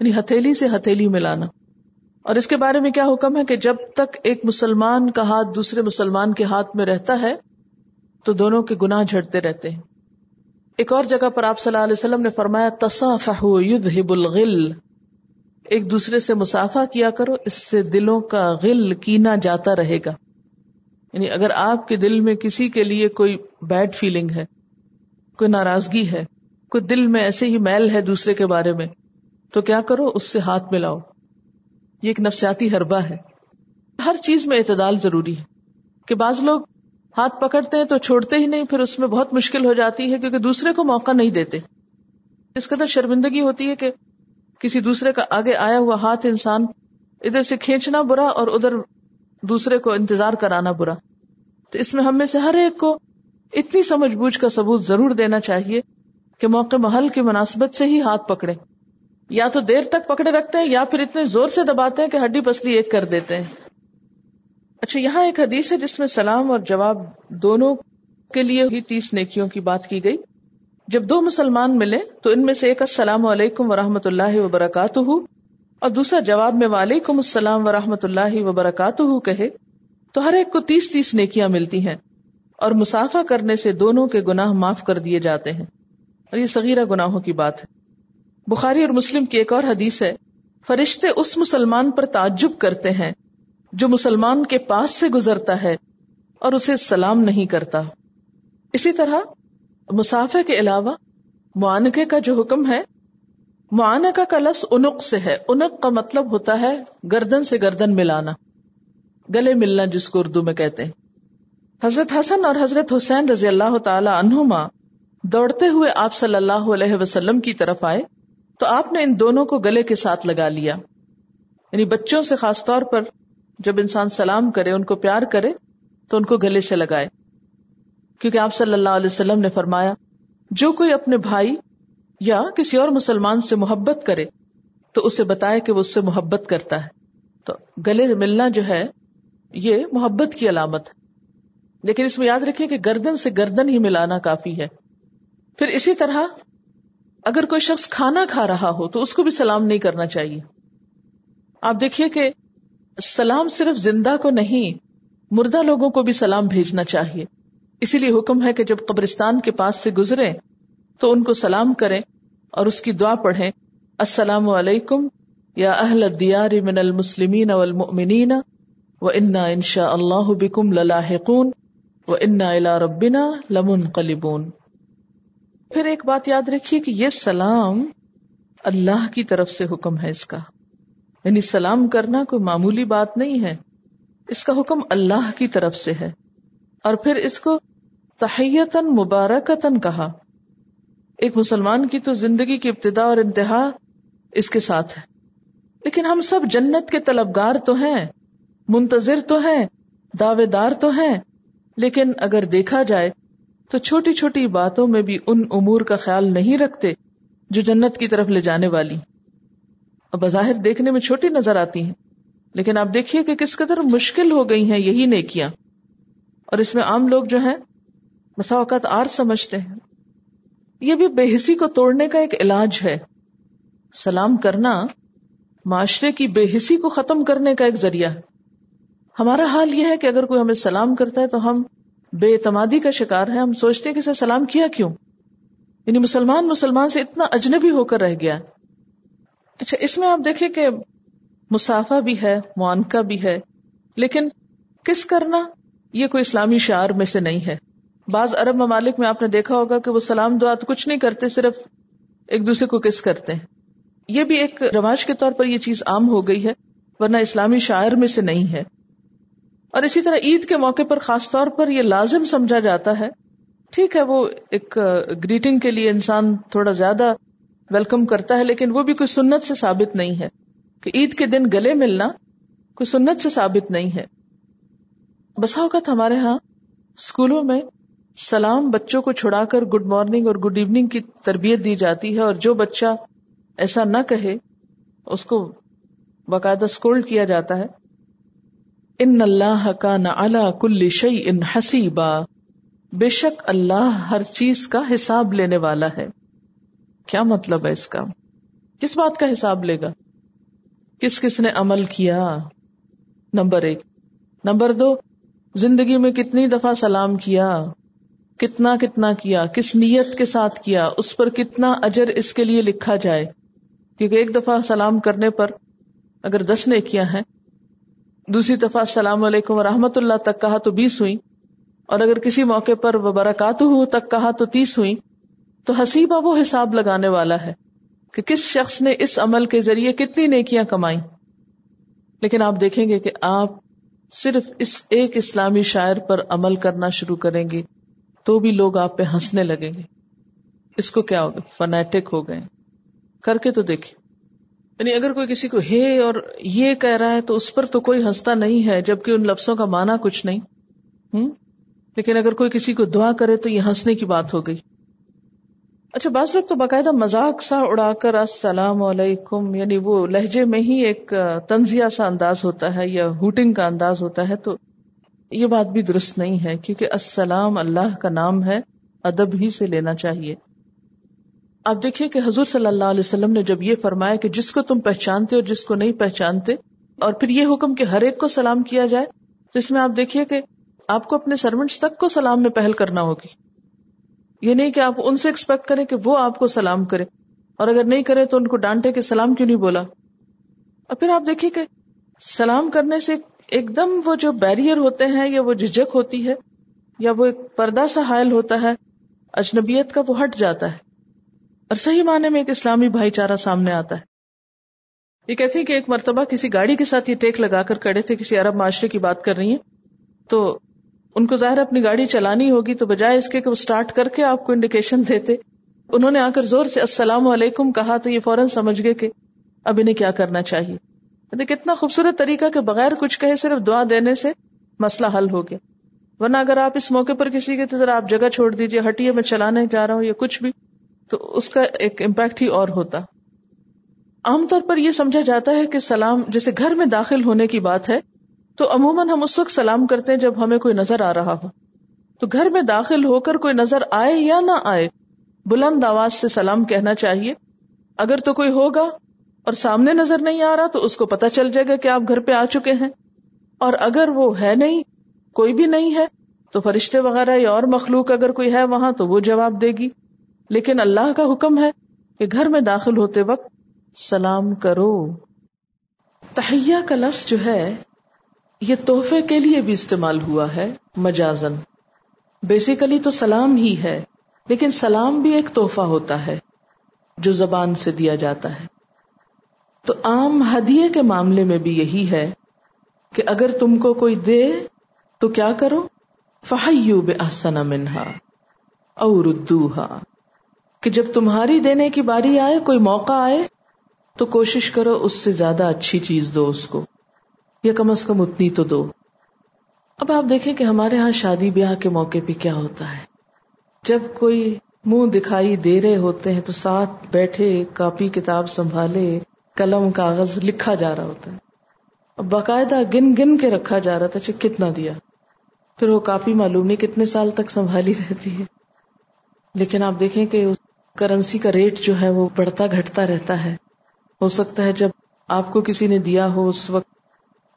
یعنی ہتھیلی سے ہتھیلی ملانا۔ اور اس کے بارے میں کیا حکم ہے کہ جب تک ایک مسلمان کا ہاتھ دوسرے مسلمان کے ہاتھ میں رہتا ہے، تو دونوں کے گناہ جھڑتے رہتے ہیں۔ ایک اور جگہ پر آپ صلی اللہ علیہ وسلم نے فرمایا، تصافح یذہب الغل۔ ایک دوسرے سے مسافہ کیا کرو، اس سے دلوں کا غل کینا جاتا رہے گا۔ یعنی اگر آپ کے دل میں کسی کے لیے کوئی بیڈ فیلنگ ہے، کوئی ناراضگی ہے، کوئی دل میں ایسے ہی میل ہے دوسرے کے بارے میں تو کیا کرو؟ اس سے ہاتھ ملاؤ۔ یہ ایک نفسیاتی حربہ ہے۔ ہر چیز میں اعتدال ضروری ہے۔ کہ بعض لوگ ہاتھ پکڑتے ہیں تو چھوڑتے ہی نہیں، پھر اس میں بہت مشکل ہو جاتی ہے کیونکہ دوسرے کو موقع نہیں دیتے۔ اس قدر شرمندگی ہوتی ہے کہ کسی دوسرے کا آگے آیا ہوا ہاتھ انسان ادھر سے کھینچنا برا اور ادھر دوسرے کو انتظار کرانا برا۔ تو اس میں ہم میں سے ہر ایک کو اتنی سمجھ بوجھ کا ثبوت ضرور دینا چاہیے کہ موقع محل کی مناسبت سے ہی ہاتھ پکڑے۔ یا تو دیر تک پکڑے رکھتے ہیں یا پھر اتنے زور سے دباتے ہیں کہ ہڈی پسلی ایک کر دیتے ہیں۔ اچھا یہاں ایک حدیث ہے جس میں سلام اور جواب دونوں کے لیے ہی تیس نیکیوں کی بات کی گئی۔ جب دو مسلمان ملے تو ان میں سے ایک السلام علیکم و رحمۃ اللہ وبرکاتہ اور دوسرا جواب میں وعلیکم السلام و رحمۃ اللہ وبرکاتہ کہے، تو ہر ایک کو تیس تیس نیکیاں ملتی ہیں اور مسافہ کرنے سے دونوں کے گناہ معاف کر دیے جاتے ہیں۔ اور یہ صغیرہ گناہوں کی بات ہے۔ بخاری اور مسلم کی ایک اور حدیث ہے، فرشتے اس مسلمان پر تعجب کرتے ہیں جو مسلمان کے پاس سے گزرتا ہے اور اسے سلام نہیں کرتا۔ اسی طرح مسافے کے علاوہ معانقے کا جو حکم ہے، معانقہ کا لفظ انق سے ہے۔ انق کا مطلب ہوتا ہے گردن سے گردن ملانا، گلے ملنا جس کو اردو میں کہتے ہیں۔ حضرت حسن اور حضرت حسین رضی اللہ تعالی عنہما دوڑتے ہوئے آپ صلی اللہ علیہ وسلم کی طرف آئے۔ تو آپ نے ان دونوں کو گلے کے ساتھ لگا لیا۔ یعنی بچوں سے خاص طور پر جب انسان سلام کرے، ان کو پیار کرے، تو ان کو گلے سے لگائے۔ کیونکہ آپ صلی اللہ علیہ وسلم نے فرمایا، جو کوئی اپنے بھائی یا کسی اور مسلمان سے محبت کرے، تو اسے بتائے کہ وہ اس سے محبت کرتا ہے۔ تو گلے ملنا جو ہے، یہ محبت کی علامت ہے۔ لیکن اس میں یاد رکھیں کہ گردن سے گردن ہی ملانا کافی ہے۔ پھر اسی طرح اگر کوئی شخص کھانا کھا رہا ہو تو اس کو بھی سلام نہیں کرنا چاہیے۔ آپ دیکھیے کہ سلام صرف زندہ کو نہیں، مردہ لوگوں کو بھی سلام بھیجنا چاہیے۔ اسی لیے حکم ہے کہ جب قبرستان کے پاس سے گزرے تو ان کو سلام کریں اور اس کی دعا پڑھیں۔ السلام علیکم یا اہل دیار من المسلمین والمؤمنین و انا انشاء اللہ بکم للاحقون و انا الا ربنا لمن قلبون پھر ایک بات یاد رکھیے کہ یہ سلام اللہ کی طرف سے حکم ہے اس کا۔ یعنی سلام کرنا کوئی معمولی بات نہیں ہے، اس کا حکم اللہ کی طرف سے ہے۔ اور پھر اس کو تحیتن مبارکتن کہا۔ ایک مسلمان کی تو زندگی کی ابتدا اور انتہا اس کے ساتھ ہے۔ لیکن ہم سب جنت کے طلبگار تو ہیں، منتظر تو ہیں، دعوے دار تو ہیں، لیکن اگر دیکھا جائے تو چھوٹی چھوٹی باتوں میں بھی ان امور کا خیال نہیں رکھتے جو جنت کی طرف لے جانے والی بظاہر دیکھنے میں چھوٹی نظر آتی ہیں، لیکن آپ دیکھیے کہ کس قدر مشکل ہو گئی ہیں یہی نیکیاں۔ اور اس میں عام لوگ جو ہیں مسا اوقات آر سمجھتے ہیں۔ یہ بھی بے حسی کو توڑنے کا ایک علاج ہے۔ سلام کرنا معاشرے کی بے حسی کو ختم کرنے کا ایک ذریعہ ہے۔ ہمارا حال یہ ہے کہ اگر کوئی ہمیں سلام کرتا ہے تو ہم بے اعتمادی کا شکار ہے، ہم سوچتے ہیں کہ اسے سلام کیا کیوں؟ یعنی مسلمان مسلمان سے اتنا اجنبی ہو کر رہ گیا۔ اچھا اس میں آپ دیکھیں کہ مسافہ بھی ہے معانکہ بھی ہے، لیکن کس کرنا؟ یہ کوئی اسلامی شعر میں سے نہیں ہے۔ بعض عرب ممالک میں آپ نے دیکھا ہوگا کہ وہ سلام، دعا تو کچھ نہیں کرتے، صرف ایک دوسرے کو کس کرتے ہیں۔ یہ بھی ایک رواج کے طور پر یہ چیز عام ہو گئی ہے، ورنہ اسلامی شاعر میں سے نہیں ہے۔ اور اسی طرح عید کے موقع پر خاص طور پر یہ لازم سمجھا جاتا ہے۔ ٹھیک ہے، وہ ایک گریٹنگ کے لیے انسان تھوڑا زیادہ ویلکم کرتا ہے، لیکن وہ بھی کوئی سنت سے ثابت نہیں ہے کہ عید کے دن گلے ملنا کوئی سنت سے ثابت نہیں ہے۔ بسا اوقات ہمارے ہاں اسکولوں میں سلام بچوں کو چھڑا کر گڈ مارننگ اور گڈ ایوننگ کی تربیت دی جاتی ہے، اور جو بچہ ایسا نہ کہے، اس کو باقاعدہ اسکولڈ کیا جاتا ہے۔ ان اللہ کا نہ اللہ کل شعی ان حسیبا۔ بے شک اللہ ہر چیز کا حساب لینے والا ہے۔ کیا مطلب ہے اس کا؟ کس بات کا حساب لے گا؟ کس کس نے عمل کیا؟ نمبر ایک۔ نمبر دو، زندگی میں کتنی دفعہ سلام کیا؟ کتنا کتنا کیا؟ کس نیت کے ساتھ کیا؟ اس پر کتنا اجر اس کے لیے لکھا جائے؟ کیونکہ ایک دفعہ سلام کرنے پر اگر دس نے کیا ہے دوسری دفعہ السلام علیکم و رحمت اللہ، تک کہا تو بیس ہوئی اور اگر کسی موقع پر برکات ہو تک کہا تو تیس ہوئی تو حسیبہ وہ حساب لگانے والا ہے کہ کس شخص نے اس عمل کے ذریعے کتنی نیکیاں کمائی لیکن آپ دیکھیں گے کہ آپ صرف اس ایک اسلامی شاعر پر عمل کرنا شروع کریں گے تو بھی لوگ آپ پہ ہنسنے لگیں گے۔ اس کو کیا ہوگا فنیٹک ہو گئے۔ کر کے تو دیکھیں۔ یعنی اگر کوئی کسی کو ہے اور یہ کہہ رہا ہے تو اس پر تو کوئی ہنستا نہیں ہے، جبکہ ان لفظوں کا مانا کچھ نہیں۔ ہوں لیکن اگر کوئی کسی کو دعا کرے تو یہ ہنسنے کی بات ہو گئی۔ اچھا بعض لوگ تو باقاعدہ مذاق سا اڑا کر السلام علیکم یعنی وہ لہجے میں ہی ایک تنزیہ سا انداز ہوتا ہے یا ہوٹنگ کا انداز ہوتا ہے، تو یہ بات بھی درست نہیں ہے، کیونکہ السلام اللہ کا نام ہے، ادب ہی سے لینا چاہیے۔ آپ دیکھیے کہ حضور صلی اللہ علیہ وسلم نے جب یہ فرمایا کہ جس کو تم پہچانتے اور جس کو نہیں پہچانتے، اور پھر یہ حکم کہ ہر ایک کو سلام کیا جائے، تو اس میں آپ دیکھیے کہ آپ کو اپنے سروینٹس تک کو سلام میں پہل کرنا ہوگی۔ یہ نہیں کہ آپ ان سے ایکسپیکٹ کریں کہ وہ آپ کو سلام کرے، اور اگر نہیں کرے تو ان کو ڈانٹے کہ سلام کیوں نہیں بولا۔ اور پھر آپ دیکھیے کہ سلام کرنے سے ایک دم وہ جو بیریئر ہوتے ہیں یا وہ جھجک ہوتی ہے یا وہ ایک پردہ سا حائل ہوتا ہے، اجنبیت کا وہ ہٹ جاتا ہے۔ اور صحیح معنی میں ایک اسلامی بھائی چارہ سامنے آتا ہے۔ یہ کہتے ہیں کہ ایک مرتبہ کسی گاڑی کے ساتھ یہ ٹیک لگا کر کڑے تھے، کسی عرب معاشرے کی بات کر رہی ہیں۔ تو ان کو ظاہر اپنی گاڑی چلانی ہوگی، تو بجائے اس کے کہ وہ اسٹارٹ کر کے آپ کو انڈیکیشن دیتے۔ انہوں نے آ کر زور سے السلام علیکم کہا، تو یہ فوراً سمجھ گئے کہ اب انہیں کیا کرنا چاہیے۔ کتنا خوبصورت طریقہ کہ بغیر کچھ کہے صرف دعا دینے سے مسئلہ حل ہو گیا۔ ورنہ اگر آپ اس موقع پر کسی کے ذرا آپ جگہ چھوڑ دیجیے ہٹیے، میں چلانے جا رہا ہوں یا کچھ بھی۔ تو اس کا ایک امپیکٹ ہی اور ہوتا۔ عام طور پر یہ سمجھا جاتا ہے کہ سلام، جیسے گھر میں داخل ہونے کی بات ہے، تو عموماً ہم اس وقت سلام کرتے ہیں جب ہمیں کوئی نظر آ رہا ہو۔ تو گھر میں داخل ہو کر کوئی نظر آئے یا نہ آئے، بلند آواز سے سلام کہنا چاہیے۔ اگر تو کوئی ہوگا اور سامنے نظر نہیں آ رہا، تو اس کو پتا چل جائے گا کہ آپ گھر پہ آ چکے ہیں۔ اور اگر وہ ہے نہیں، کوئی بھی نہیں ہے، تو فرشتے وغیرہ یا اور مخلوق اگر کوئی ہے وہاں، تو وہ جواب دے گی۔ لیکن اللہ کا حکم ہے کہ گھر میں داخل ہوتے وقت سلام کرو۔ تہیا کا لفظ جو ہے، یہ تحفے کے لیے بھی استعمال ہوا ہے مجازن بیسیکلی تو سلام ہی ہے، لیکن سلام بھی ایک تحفہ ہوتا ہے، جو زبان سے دیا جاتا ہے۔ تو عام ہدیے کے معاملے میں بھی یہی ہے کہ اگر تم کو کوئی دے، تو کیا کرو؟ فہیو بے احسن منہا اور ردوہا کہ جب تمہاری دینے کی باری آئے، کوئی موقع آئے، تو کوشش کرو اس سے زیادہ اچھی چیز دو اس کو، یا کم از کم اتنی تو دو۔ اب آپ دیکھیں کہ ہمارے ہاں شادی بیاہ کے موقع پہ کیا ہوتا ہے۔ جب کوئی منہ دکھائی دے رہے ہوتے ہیں تو ساتھ بیٹھے، کاپی کتاب سنبھالے، قلم، کاغذ لکھا جا رہا ہوتا ہے۔ باقاعدہ گن گن کے رکھا جا رہا تھا اچھا کتنا دیا؟ پھر وہ کافی معلوم نہیں کتنے سال تک سنبھالی رہتی ہے۔ لیکن آپ دیکھیں کہ کرنسی کا ریٹ جو ہے وہ بڑھتا گھٹتا رہتا ہے۔ ہو سکتا ہے جب آپ کو کسی نے دیا ہو اس وقت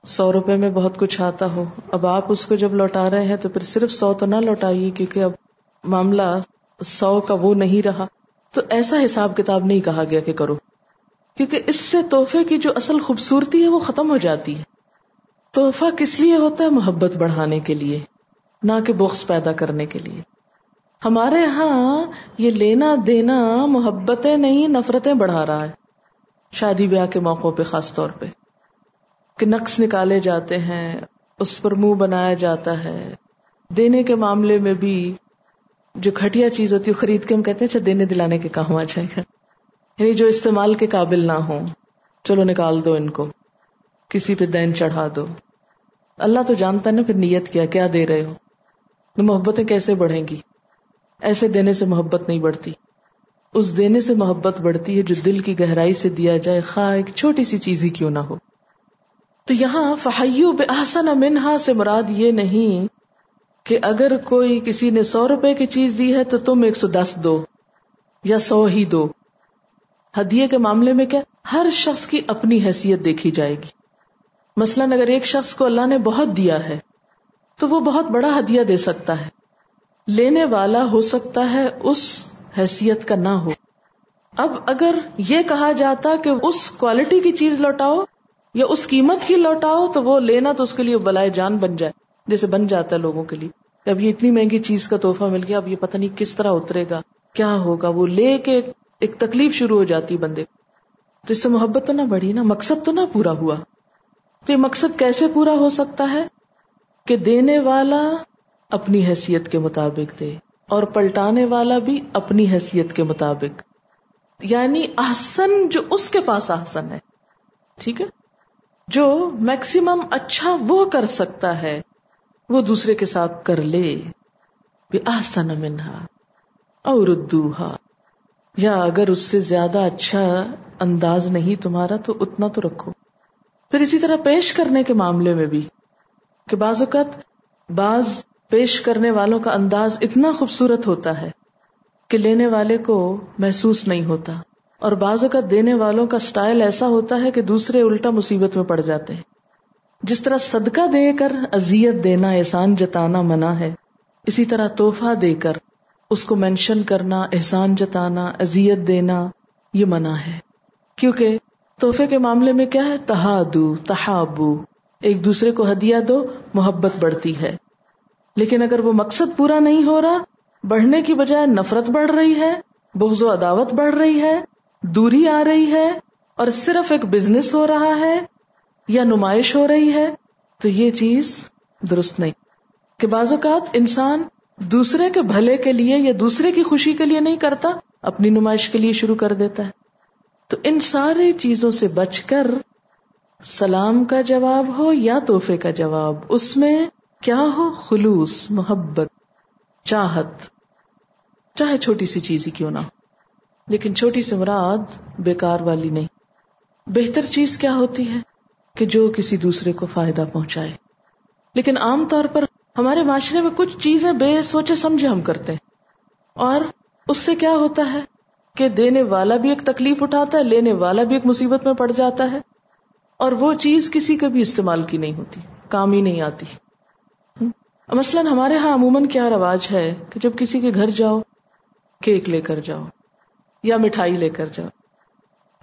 سو روپے میں بہت کچھ آتا ہو۔ اب آپ اس کو جب لوٹا رہے ہیں تو پھر صرف سو تو نہ لوٹائیے کیونکہ اب معاملہ سو کا وہ نہیں رہا۔ تو ایسا حساب کتاب نہیں کہا گیا کہ کرو۔ کیونکہ اس سے تحفے کی جو اصل خوبصورتی ہے وہ ختم ہو جاتی ہے۔ تحفہ کس لیے ہوتا ہے؟ محبت بڑھانے کے لیے، نہ کہ بخش پیدا کرنے کے لیے۔ ہمارے یہاں یہ لینا دینا محبتیں نہیں، نفرتیں بڑھا رہا ہے۔ شادی بیاہ کے موقعوں پہ خاص طور پہ۔ کہ نقص نکالے جاتے ہیں، اس پر منہ بنایا جاتا ہے۔ دینے کے معاملے میں بھی جو کھٹیا چیز ہوتی ہے خرید کے ہم کہتے ہیں اچھا دینے دلانے کے کام آ جائے گا یعنی جو استعمال کے قابل نہ ہو چلو نکال دو ان کو۔ کسی پہ دین چڑھا دو۔ اللہ تو جانتا ہے نا پھر نیت کیا کیا دے رہے ہو۔ محبتیں کیسے بڑھیں گی؟ ایسے دینے سے محبت نہیں بڑھتی۔ اس دینے سے محبت بڑھتی ہے جو دل کی گہرائی سے دیا جائے، خواہ ایک چھوٹی سی چیز ہی کیوں نہ ہو۔ تو یہاں فہیو بے احسن منہا سے مراد یہ نہیں کہ اگر کوئی کسی نے سو روپے کی چیز دی ہے تو تم ایک سو دس دو یا سو ہی دو۔ ہدیے کے معاملے میں کیا؟ ہر شخص کی اپنی حیثیت دیکھی جائے گی۔ مثلاً اگر ایک شخص کو اللہ نے بہت دیا ہے تو وہ بہت بڑا ہدیہ دے سکتا ہے۔ لینے والا ہو سکتا ہے اس حیثیت کا نہ ہو۔ اب اگر یہ کہا جاتا کہ اس کوالٹی کی چیز لوٹاؤ یا اس قیمت کی لوٹاؤ تو وہ لینا تو اس کے لیے بلائے جان بن جائے، جیسے بن جاتا ہے لوگوں کے لیے۔ اب یہ اتنی مہنگی چیز کا تحفہ مل گیا، اب یہ پتہ نہیں کس طرح اترے گا، کیا ہوگا؟ وہ لے کے ایک تکلیف شروع ہو جاتی بندے۔ تو اس سے محبت تو نہ بڑھی نا، مقصد تو نہ پورا ہوا۔ تو یہ مقصد کیسے پورا ہو سکتا ہے؟ کہ دینے والا اپنی حیثیت کے مطابق دے اور پلٹانے والا بھی اپنی حیثیت کے مطابق۔ یعنی احسن جو اس کے پاس احسن ہے، ٹھیک ہے؟ جو میکسیمم اچھا وہ کر سکتا ہے، وہ دوسرے کے ساتھ کر لے۔ آسن منہا اور یا اگر اس سے زیادہ اچھا انداز نہیں تمہارا تو اتنا تو رکھو۔ پھر اسی طرح پیش کرنے کے معاملے میں بھی کہ بعض اوقات بعض پیش کرنے والوں کا انداز اتنا خوبصورت ہوتا ہے کہ لینے والے کو محسوس نہیں ہوتا۔ اور بعض اوقات دینے والوں کا سٹائل ایسا ہوتا ہے کہ دوسرے الٹا مصیبت میں پڑ جاتے ہیں۔ جس طرح صدقہ دے کر ازیت دینا، احسان جتانا منع ہے، اسی طرح توحفہ دے کر اس کو مینشن کرنا، احسان جتانا ازیت دینا، یہ منع ہے۔ کیونکہ تحفے کے معاملے میں کیا ہے؟ تہادو، تحابو۔ ایک دوسرے کو ہدیہ دو، محبت بڑھتی ہے۔ لیکن اگر وہ مقصد پورا نہیں ہو رہا، بڑھنے کی بجائے نفرت بڑھ رہی ہے، بغض و عداوت بڑھ رہی ہے، دوری آ رہی ہے، اور صرف ایک بزنس ہو رہا ہے یا نمائش ہو رہی ہے، تو یہ چیز درست نہیں۔ کہ بعض اوقات انسان دوسرے کے بھلے کے لیے یا دوسرے کی خوشی کے لیے نہیں کرتا، اپنی نمائش کے لیے شروع کر دیتا ہے۔ تو ان ساری چیزوں سے بچ کر سلام کا جواب ہو یا تحفے کا جواب، اس میں کیا ہو خلوص، محبت، چاہت؟ چاہے چھوٹی سی چیز ہی کیوں نہ ہو، لیکن چھوٹی سی مراد بیکار والی نہیں۔ بہتر چیز کیا ہوتی ہے کہ جو کسی دوسرے کو فائدہ پہنچائے۔ لیکن عام طور پر ہمارے معاشرے میں کچھ چیزیں بے سوچے سمجھے ہم کرتے ہیں۔ اور اس سے کیا ہوتا ہے کہ دینے والا بھی ایک تکلیف اٹھاتا ہے، لینے والا بھی ایک مصیبت میں پڑ جاتا ہے۔ اور وہ چیز کسی کا بھی استعمال کی نہیں ہوتی، کام ہی نہیں آتی۔ مثلاً ہمارے ہاں عموماً کیا رواج ہے کہ جب کسی کے گھر جاؤ، کیک لے کر جاؤ یا مٹھائی لے کر جاؤ۔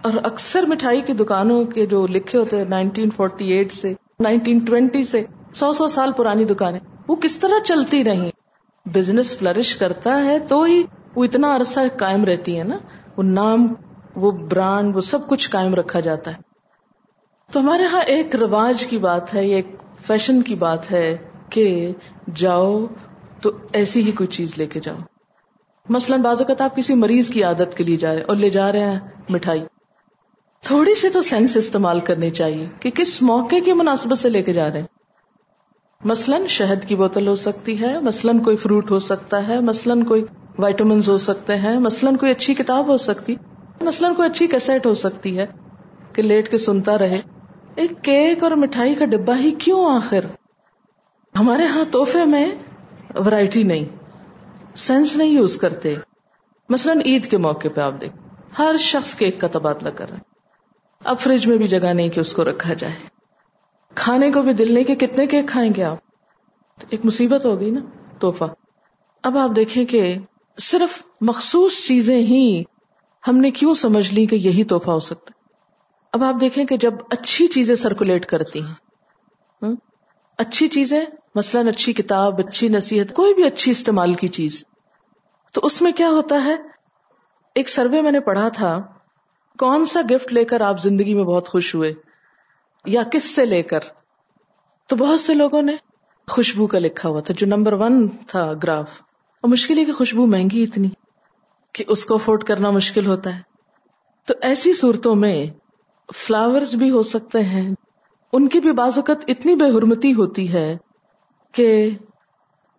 اور اکثر مٹھائی کی دکانوں کے جو لکھے ہوتے ہیں، نائنٹین فورٹی ایٹ سے، نائنٹین ٹوینٹی سے، سو سو سال پرانی دکانیں، وہ کس طرح چلتی رہی بزنس فلرش کرتا ہے تو ہی وہ اتنا عرصہ قائم رہتی ہے نا، وہ نام، وہ برانڈ، وہ سب کچھ قائم رکھا جاتا ہے۔ تو ہمارے ہاں ایک رواج کی بات ہے، ایک فیشن کی بات ہے کہ جاؤ تو ایسی ہی کوئی چیز لے کے جاؤ۔ مثلاً بعض اوقات آپ کسی مریض کی عادت کے لیے جا رہے اور لے جا رہے ہیں مٹھائی۔ تھوڑی سی تو سینس استعمال کرنی چاہیے کہ کس موقع کی مناسبت سے لے کے جا رہے ہیں۔ مثلاً شہد کی بوتل ہو سکتی ہے، مثلاً کوئی فروٹ ہو سکتا ہے، مثلاً کوئی وائٹامنس ہو سکتے ہیں، مثلاً کوئی اچھی کتاب ہو سکتی، مثلاً کوئی اچھی کیسٹ ہو سکتی ہے کہ لیٹ کے سنتا رہے۔ ایک کیک اور مٹھائی کا ڈبا ہی کیوں آخر؟ ہمارے ہاں توحفے میں ورائٹی نہیں سینس نہیں یوز کرتے۔ مثلاً عید کے موقع پہ آپ دیکھ، ہر شخص کیک کا تبادلہ کر رہے اب فریج میں بھی جگہ نہیں کہ اس کو رکھا جائے۔ کھانے کو بھی دل نہیں کہ کتنے کیک کھائیں گے آپ۔ ایک مصیبت ہو گئی نا توحفہ اب آپ دیکھیں کہ صرف مخصوص چیزیں ہی ہم نے کیوں سمجھ لی کہ یہی توحفہ ہو سکتا اب آپ دیکھیں کہ جب اچھی چیزیں سرکولیٹ کرتی ہیں اچھی چیزیں مثلاً اچھی کتاب، اچھی نصیحت، کوئی بھی اچھی استعمال کی چیز۔ تو اس میں کیا ہوتا ہے؟ ایک سروے میں نے پڑھا تھا، کون سا گفٹ لے کر آپ زندگی میں بہت خوش ہوئے؟ یا کس سے لے کر؟ تو بہت سے لوگوں نے خوشبو کا لکھا ہوا تھا، جو نمبر ون تھا گراف۔ اور مشکل ہے کہ خوشبو مہنگی اتنی کہ اس کو افورڈ کرنا مشکل ہوتا ہے۔ تو ایسی صورتوں میں فلاورز بھی ہو سکتے ہیں، ان کی بھی بازوقت اتنی بے حرمتی ہوتی ہے کہ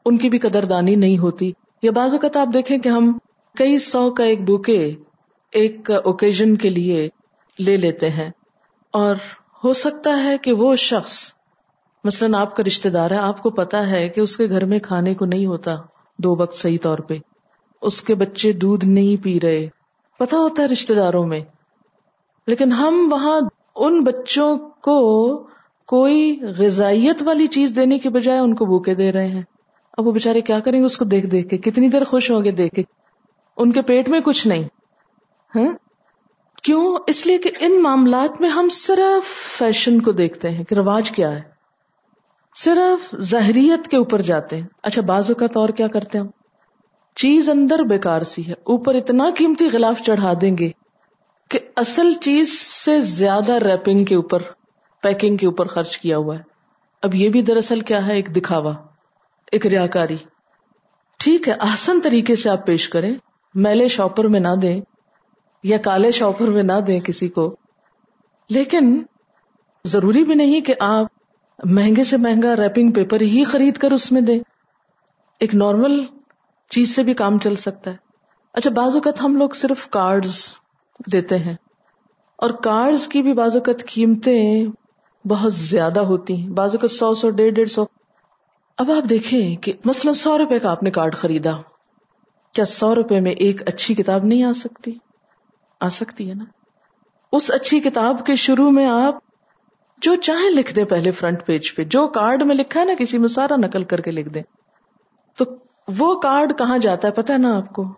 ان کی بھی قدردانی نہیں ہوتی۔ یا بعض اوقات آپ دیکھیں کہ ہم کئی سو کا ایک بوکے ایک اوکیزن کے لیے لے لیتے ہیں۔ اور ہو سکتا ہے کہ وہ شخص، مثلاً آپ کا رشتے دار ہے، آپ کو پتا ہے کہ اس کے گھر میں کھانے کو نہیں ہوتا دو وقت صحیح طور پہ۔ اس کے بچے دودھ نہیں پی رہے۔ پتا ہوتا ہے رشتے داروں میں۔ لیکن ہم وہاں ان بچوں کو کوئی غذائیت والی چیز دینے کے بجائے ان کو بوکے دے رہے ہیں۔ اب وہ بےچارے کیا کریں گے؟ اس کو دیکھ دیکھ کے۔ کتنی دیر خوش ہوں گے دیکھ کے۔ ان کے پیٹ میں کچھ نہیں۔ ہاں؟ کیوں؟ اس لیے کہ ان معاملات میں ہم صرف فیشن کو دیکھتے ہیں کہ رواج کیا ہے۔ صرف ظاہریت کے اوپر جاتے ہیں۔ اچھا بازو کا طور کیا کرتے ہیں چیز اندر بیکار سی ہے۔ اوپر اتنا قیمتی غلاف چڑھا دیں گے کہ اصل چیز سے زیادہ ریپنگ کے اوپر پیکنگ کے اوپر خرچ کیا ہوا ہے۔ اب یہ بھی دراصل کیا ہے؟ ایک دکھاوا، ایک ریاکاری۔ ٹھیک ہے آسن طریقے سے آپ پیش کریں۔ میلے شاپر میں نہ دیں یا کالے شاپر میں نہ دیں کسی کو۔ لیکن ضروری بھی نہیں کہ آپ مہنگے سے مہنگا ریپنگ پیپر ہی خرید کر اس میں دیں۔ ایک نارمل چیز سے بھی کام چل سکتا ہے۔ اچھا بعض اوقات ہم لوگ صرف کارڈ دیتے ہیں۔ اور کارڈ کی بھی بعض اوقات قیمتیں بہت زیادہ ہوتی ہیں۔ بعض اوقات سو سو، ڈیڑھ ڈیڑھ سو۔ اب آپ دیکھیں کہ مثلاً سو روپے کا آپ نے کارڈ خریدا۔ کیا سو روپے میں ایک اچھی کتاب نہیں آ سکتی؟ آ سکتی ہے نا۔ اس اچھی کتاب کے شروع میں آپ جو چاہیں لکھ دیں پہلے فرنٹ پیج پہ۔ جو کارڈ میں لکھا ہے نا، کسی میں سارا نقل کر کے لکھ دیں۔ تو وہ کارڈ کہاں جاتا ہے؟ پتا نا آپ کو۔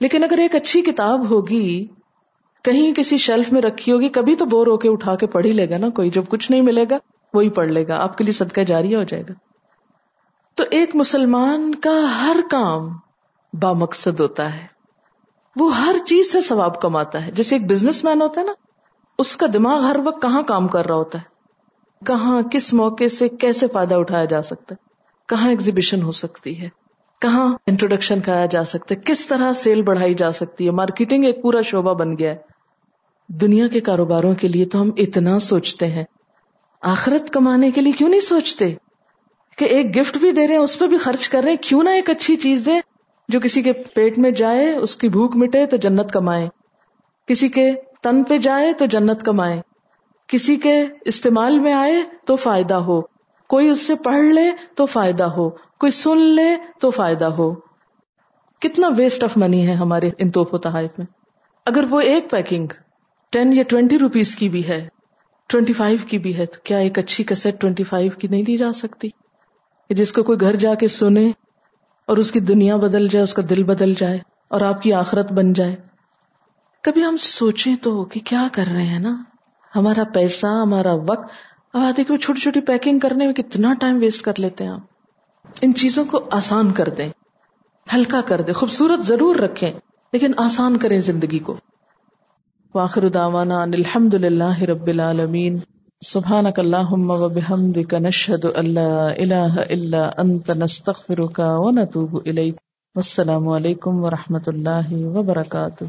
لیکن اگر ایک اچھی کتاب ہوگی کہیں کسی شیلف میں رکھی ہوگی، کبھی تو بور ہو کے اٹھا کے پڑھ ہی لے گا نا کوئی۔ جب کچھ نہیں ملے گا، وہی پڑھ لے گا۔ آپ کے لیے صدقہ جاری ہو جائے گا۔ تو ایک مسلمان کا ہر کام با مقصد ہوتا ہے۔ وہ ہر چیز سے ثواب کماتا ہے۔ جیسے ایک بزنس مین ہوتا ہے نا، اس کا دماغ ہر وقت کہاں کام کر رہا ہوتا ہے؟ کہاں، کس موقع سے کیسے فائدہ اٹھایا جا سکتا ہے؟ کہاں ایگزیبیشن ہو سکتی ہے؟ کہاں انٹروڈکشن کرایا جا سکتا ہے؟ کس طرح سیل بڑھائی جا سکتی ہے؟ مارکیٹنگ ایک پورا شعبہ بن گیا ہے۔ دنیا کے کاروباروں کے لیے تو ہم اتنا سوچتے ہیں۔ آخرت کمانے کے لیے کیوں نہیں سوچتے؟ کہ ایک گفٹ بھی دے رہے ہیں، اس پہ بھی خرچ کر رہے ہیں۔ کیوں نہ ایک اچھی چیز دے جو کسی کے پیٹ میں جائے، اس کی بھوک مٹے تو جنت کمائے کسی کے تن پہ جائے تو جنت کمائے کسی کے استعمال میں آئے تو فائدہ ہو۔ کوئی اس سے پڑھ لے تو فائدہ ہو۔ کوئی سن لے تو فائدہ ہو۔ کتنا ویسٹ آف منی ہے ہمارے ان توف و تحائف میں۔ اگر وہ ایک پیکنگ ٹین یا ٹوینٹی روپیز کی بھی ہے، ٹوینٹی فائیو کی بھی ہے، تو کیا ایک اچھی کسٹ ٹوینٹی فائیو کی نہیں دی جا سکتی؟ جس کو کوئی گھر جا کے سنے اور اس کی دنیا بدل جائے، اس کا دل بدل جائے اور آپ کی آخرت بن جائے۔ کبھی ہم سوچیں تو کہ کیا کر رہے ہیں نا؟ ہمارا پیسہ، ہمارا وقت، اب آتے کہ چھوٹی چھوٹی پیکنگ کرنے میں کتنا ٹائم ویسٹ کر لیتے ہیں آپ۔ ان چیزوں کو آسان کر دیں، ہلکا کر دیں، خوبصورت ضرور رکھیں، لیکن آسان کریں زندگی کو۔ واخر دعوانا ان الحمد للہ رب العالمین. سبحانك اللهم وبحمدك نشهد ان لا اله الا انت نستغفرك ونتوب اليك والسلام علیکم ورحمۃ اللہ وبرکاتہ.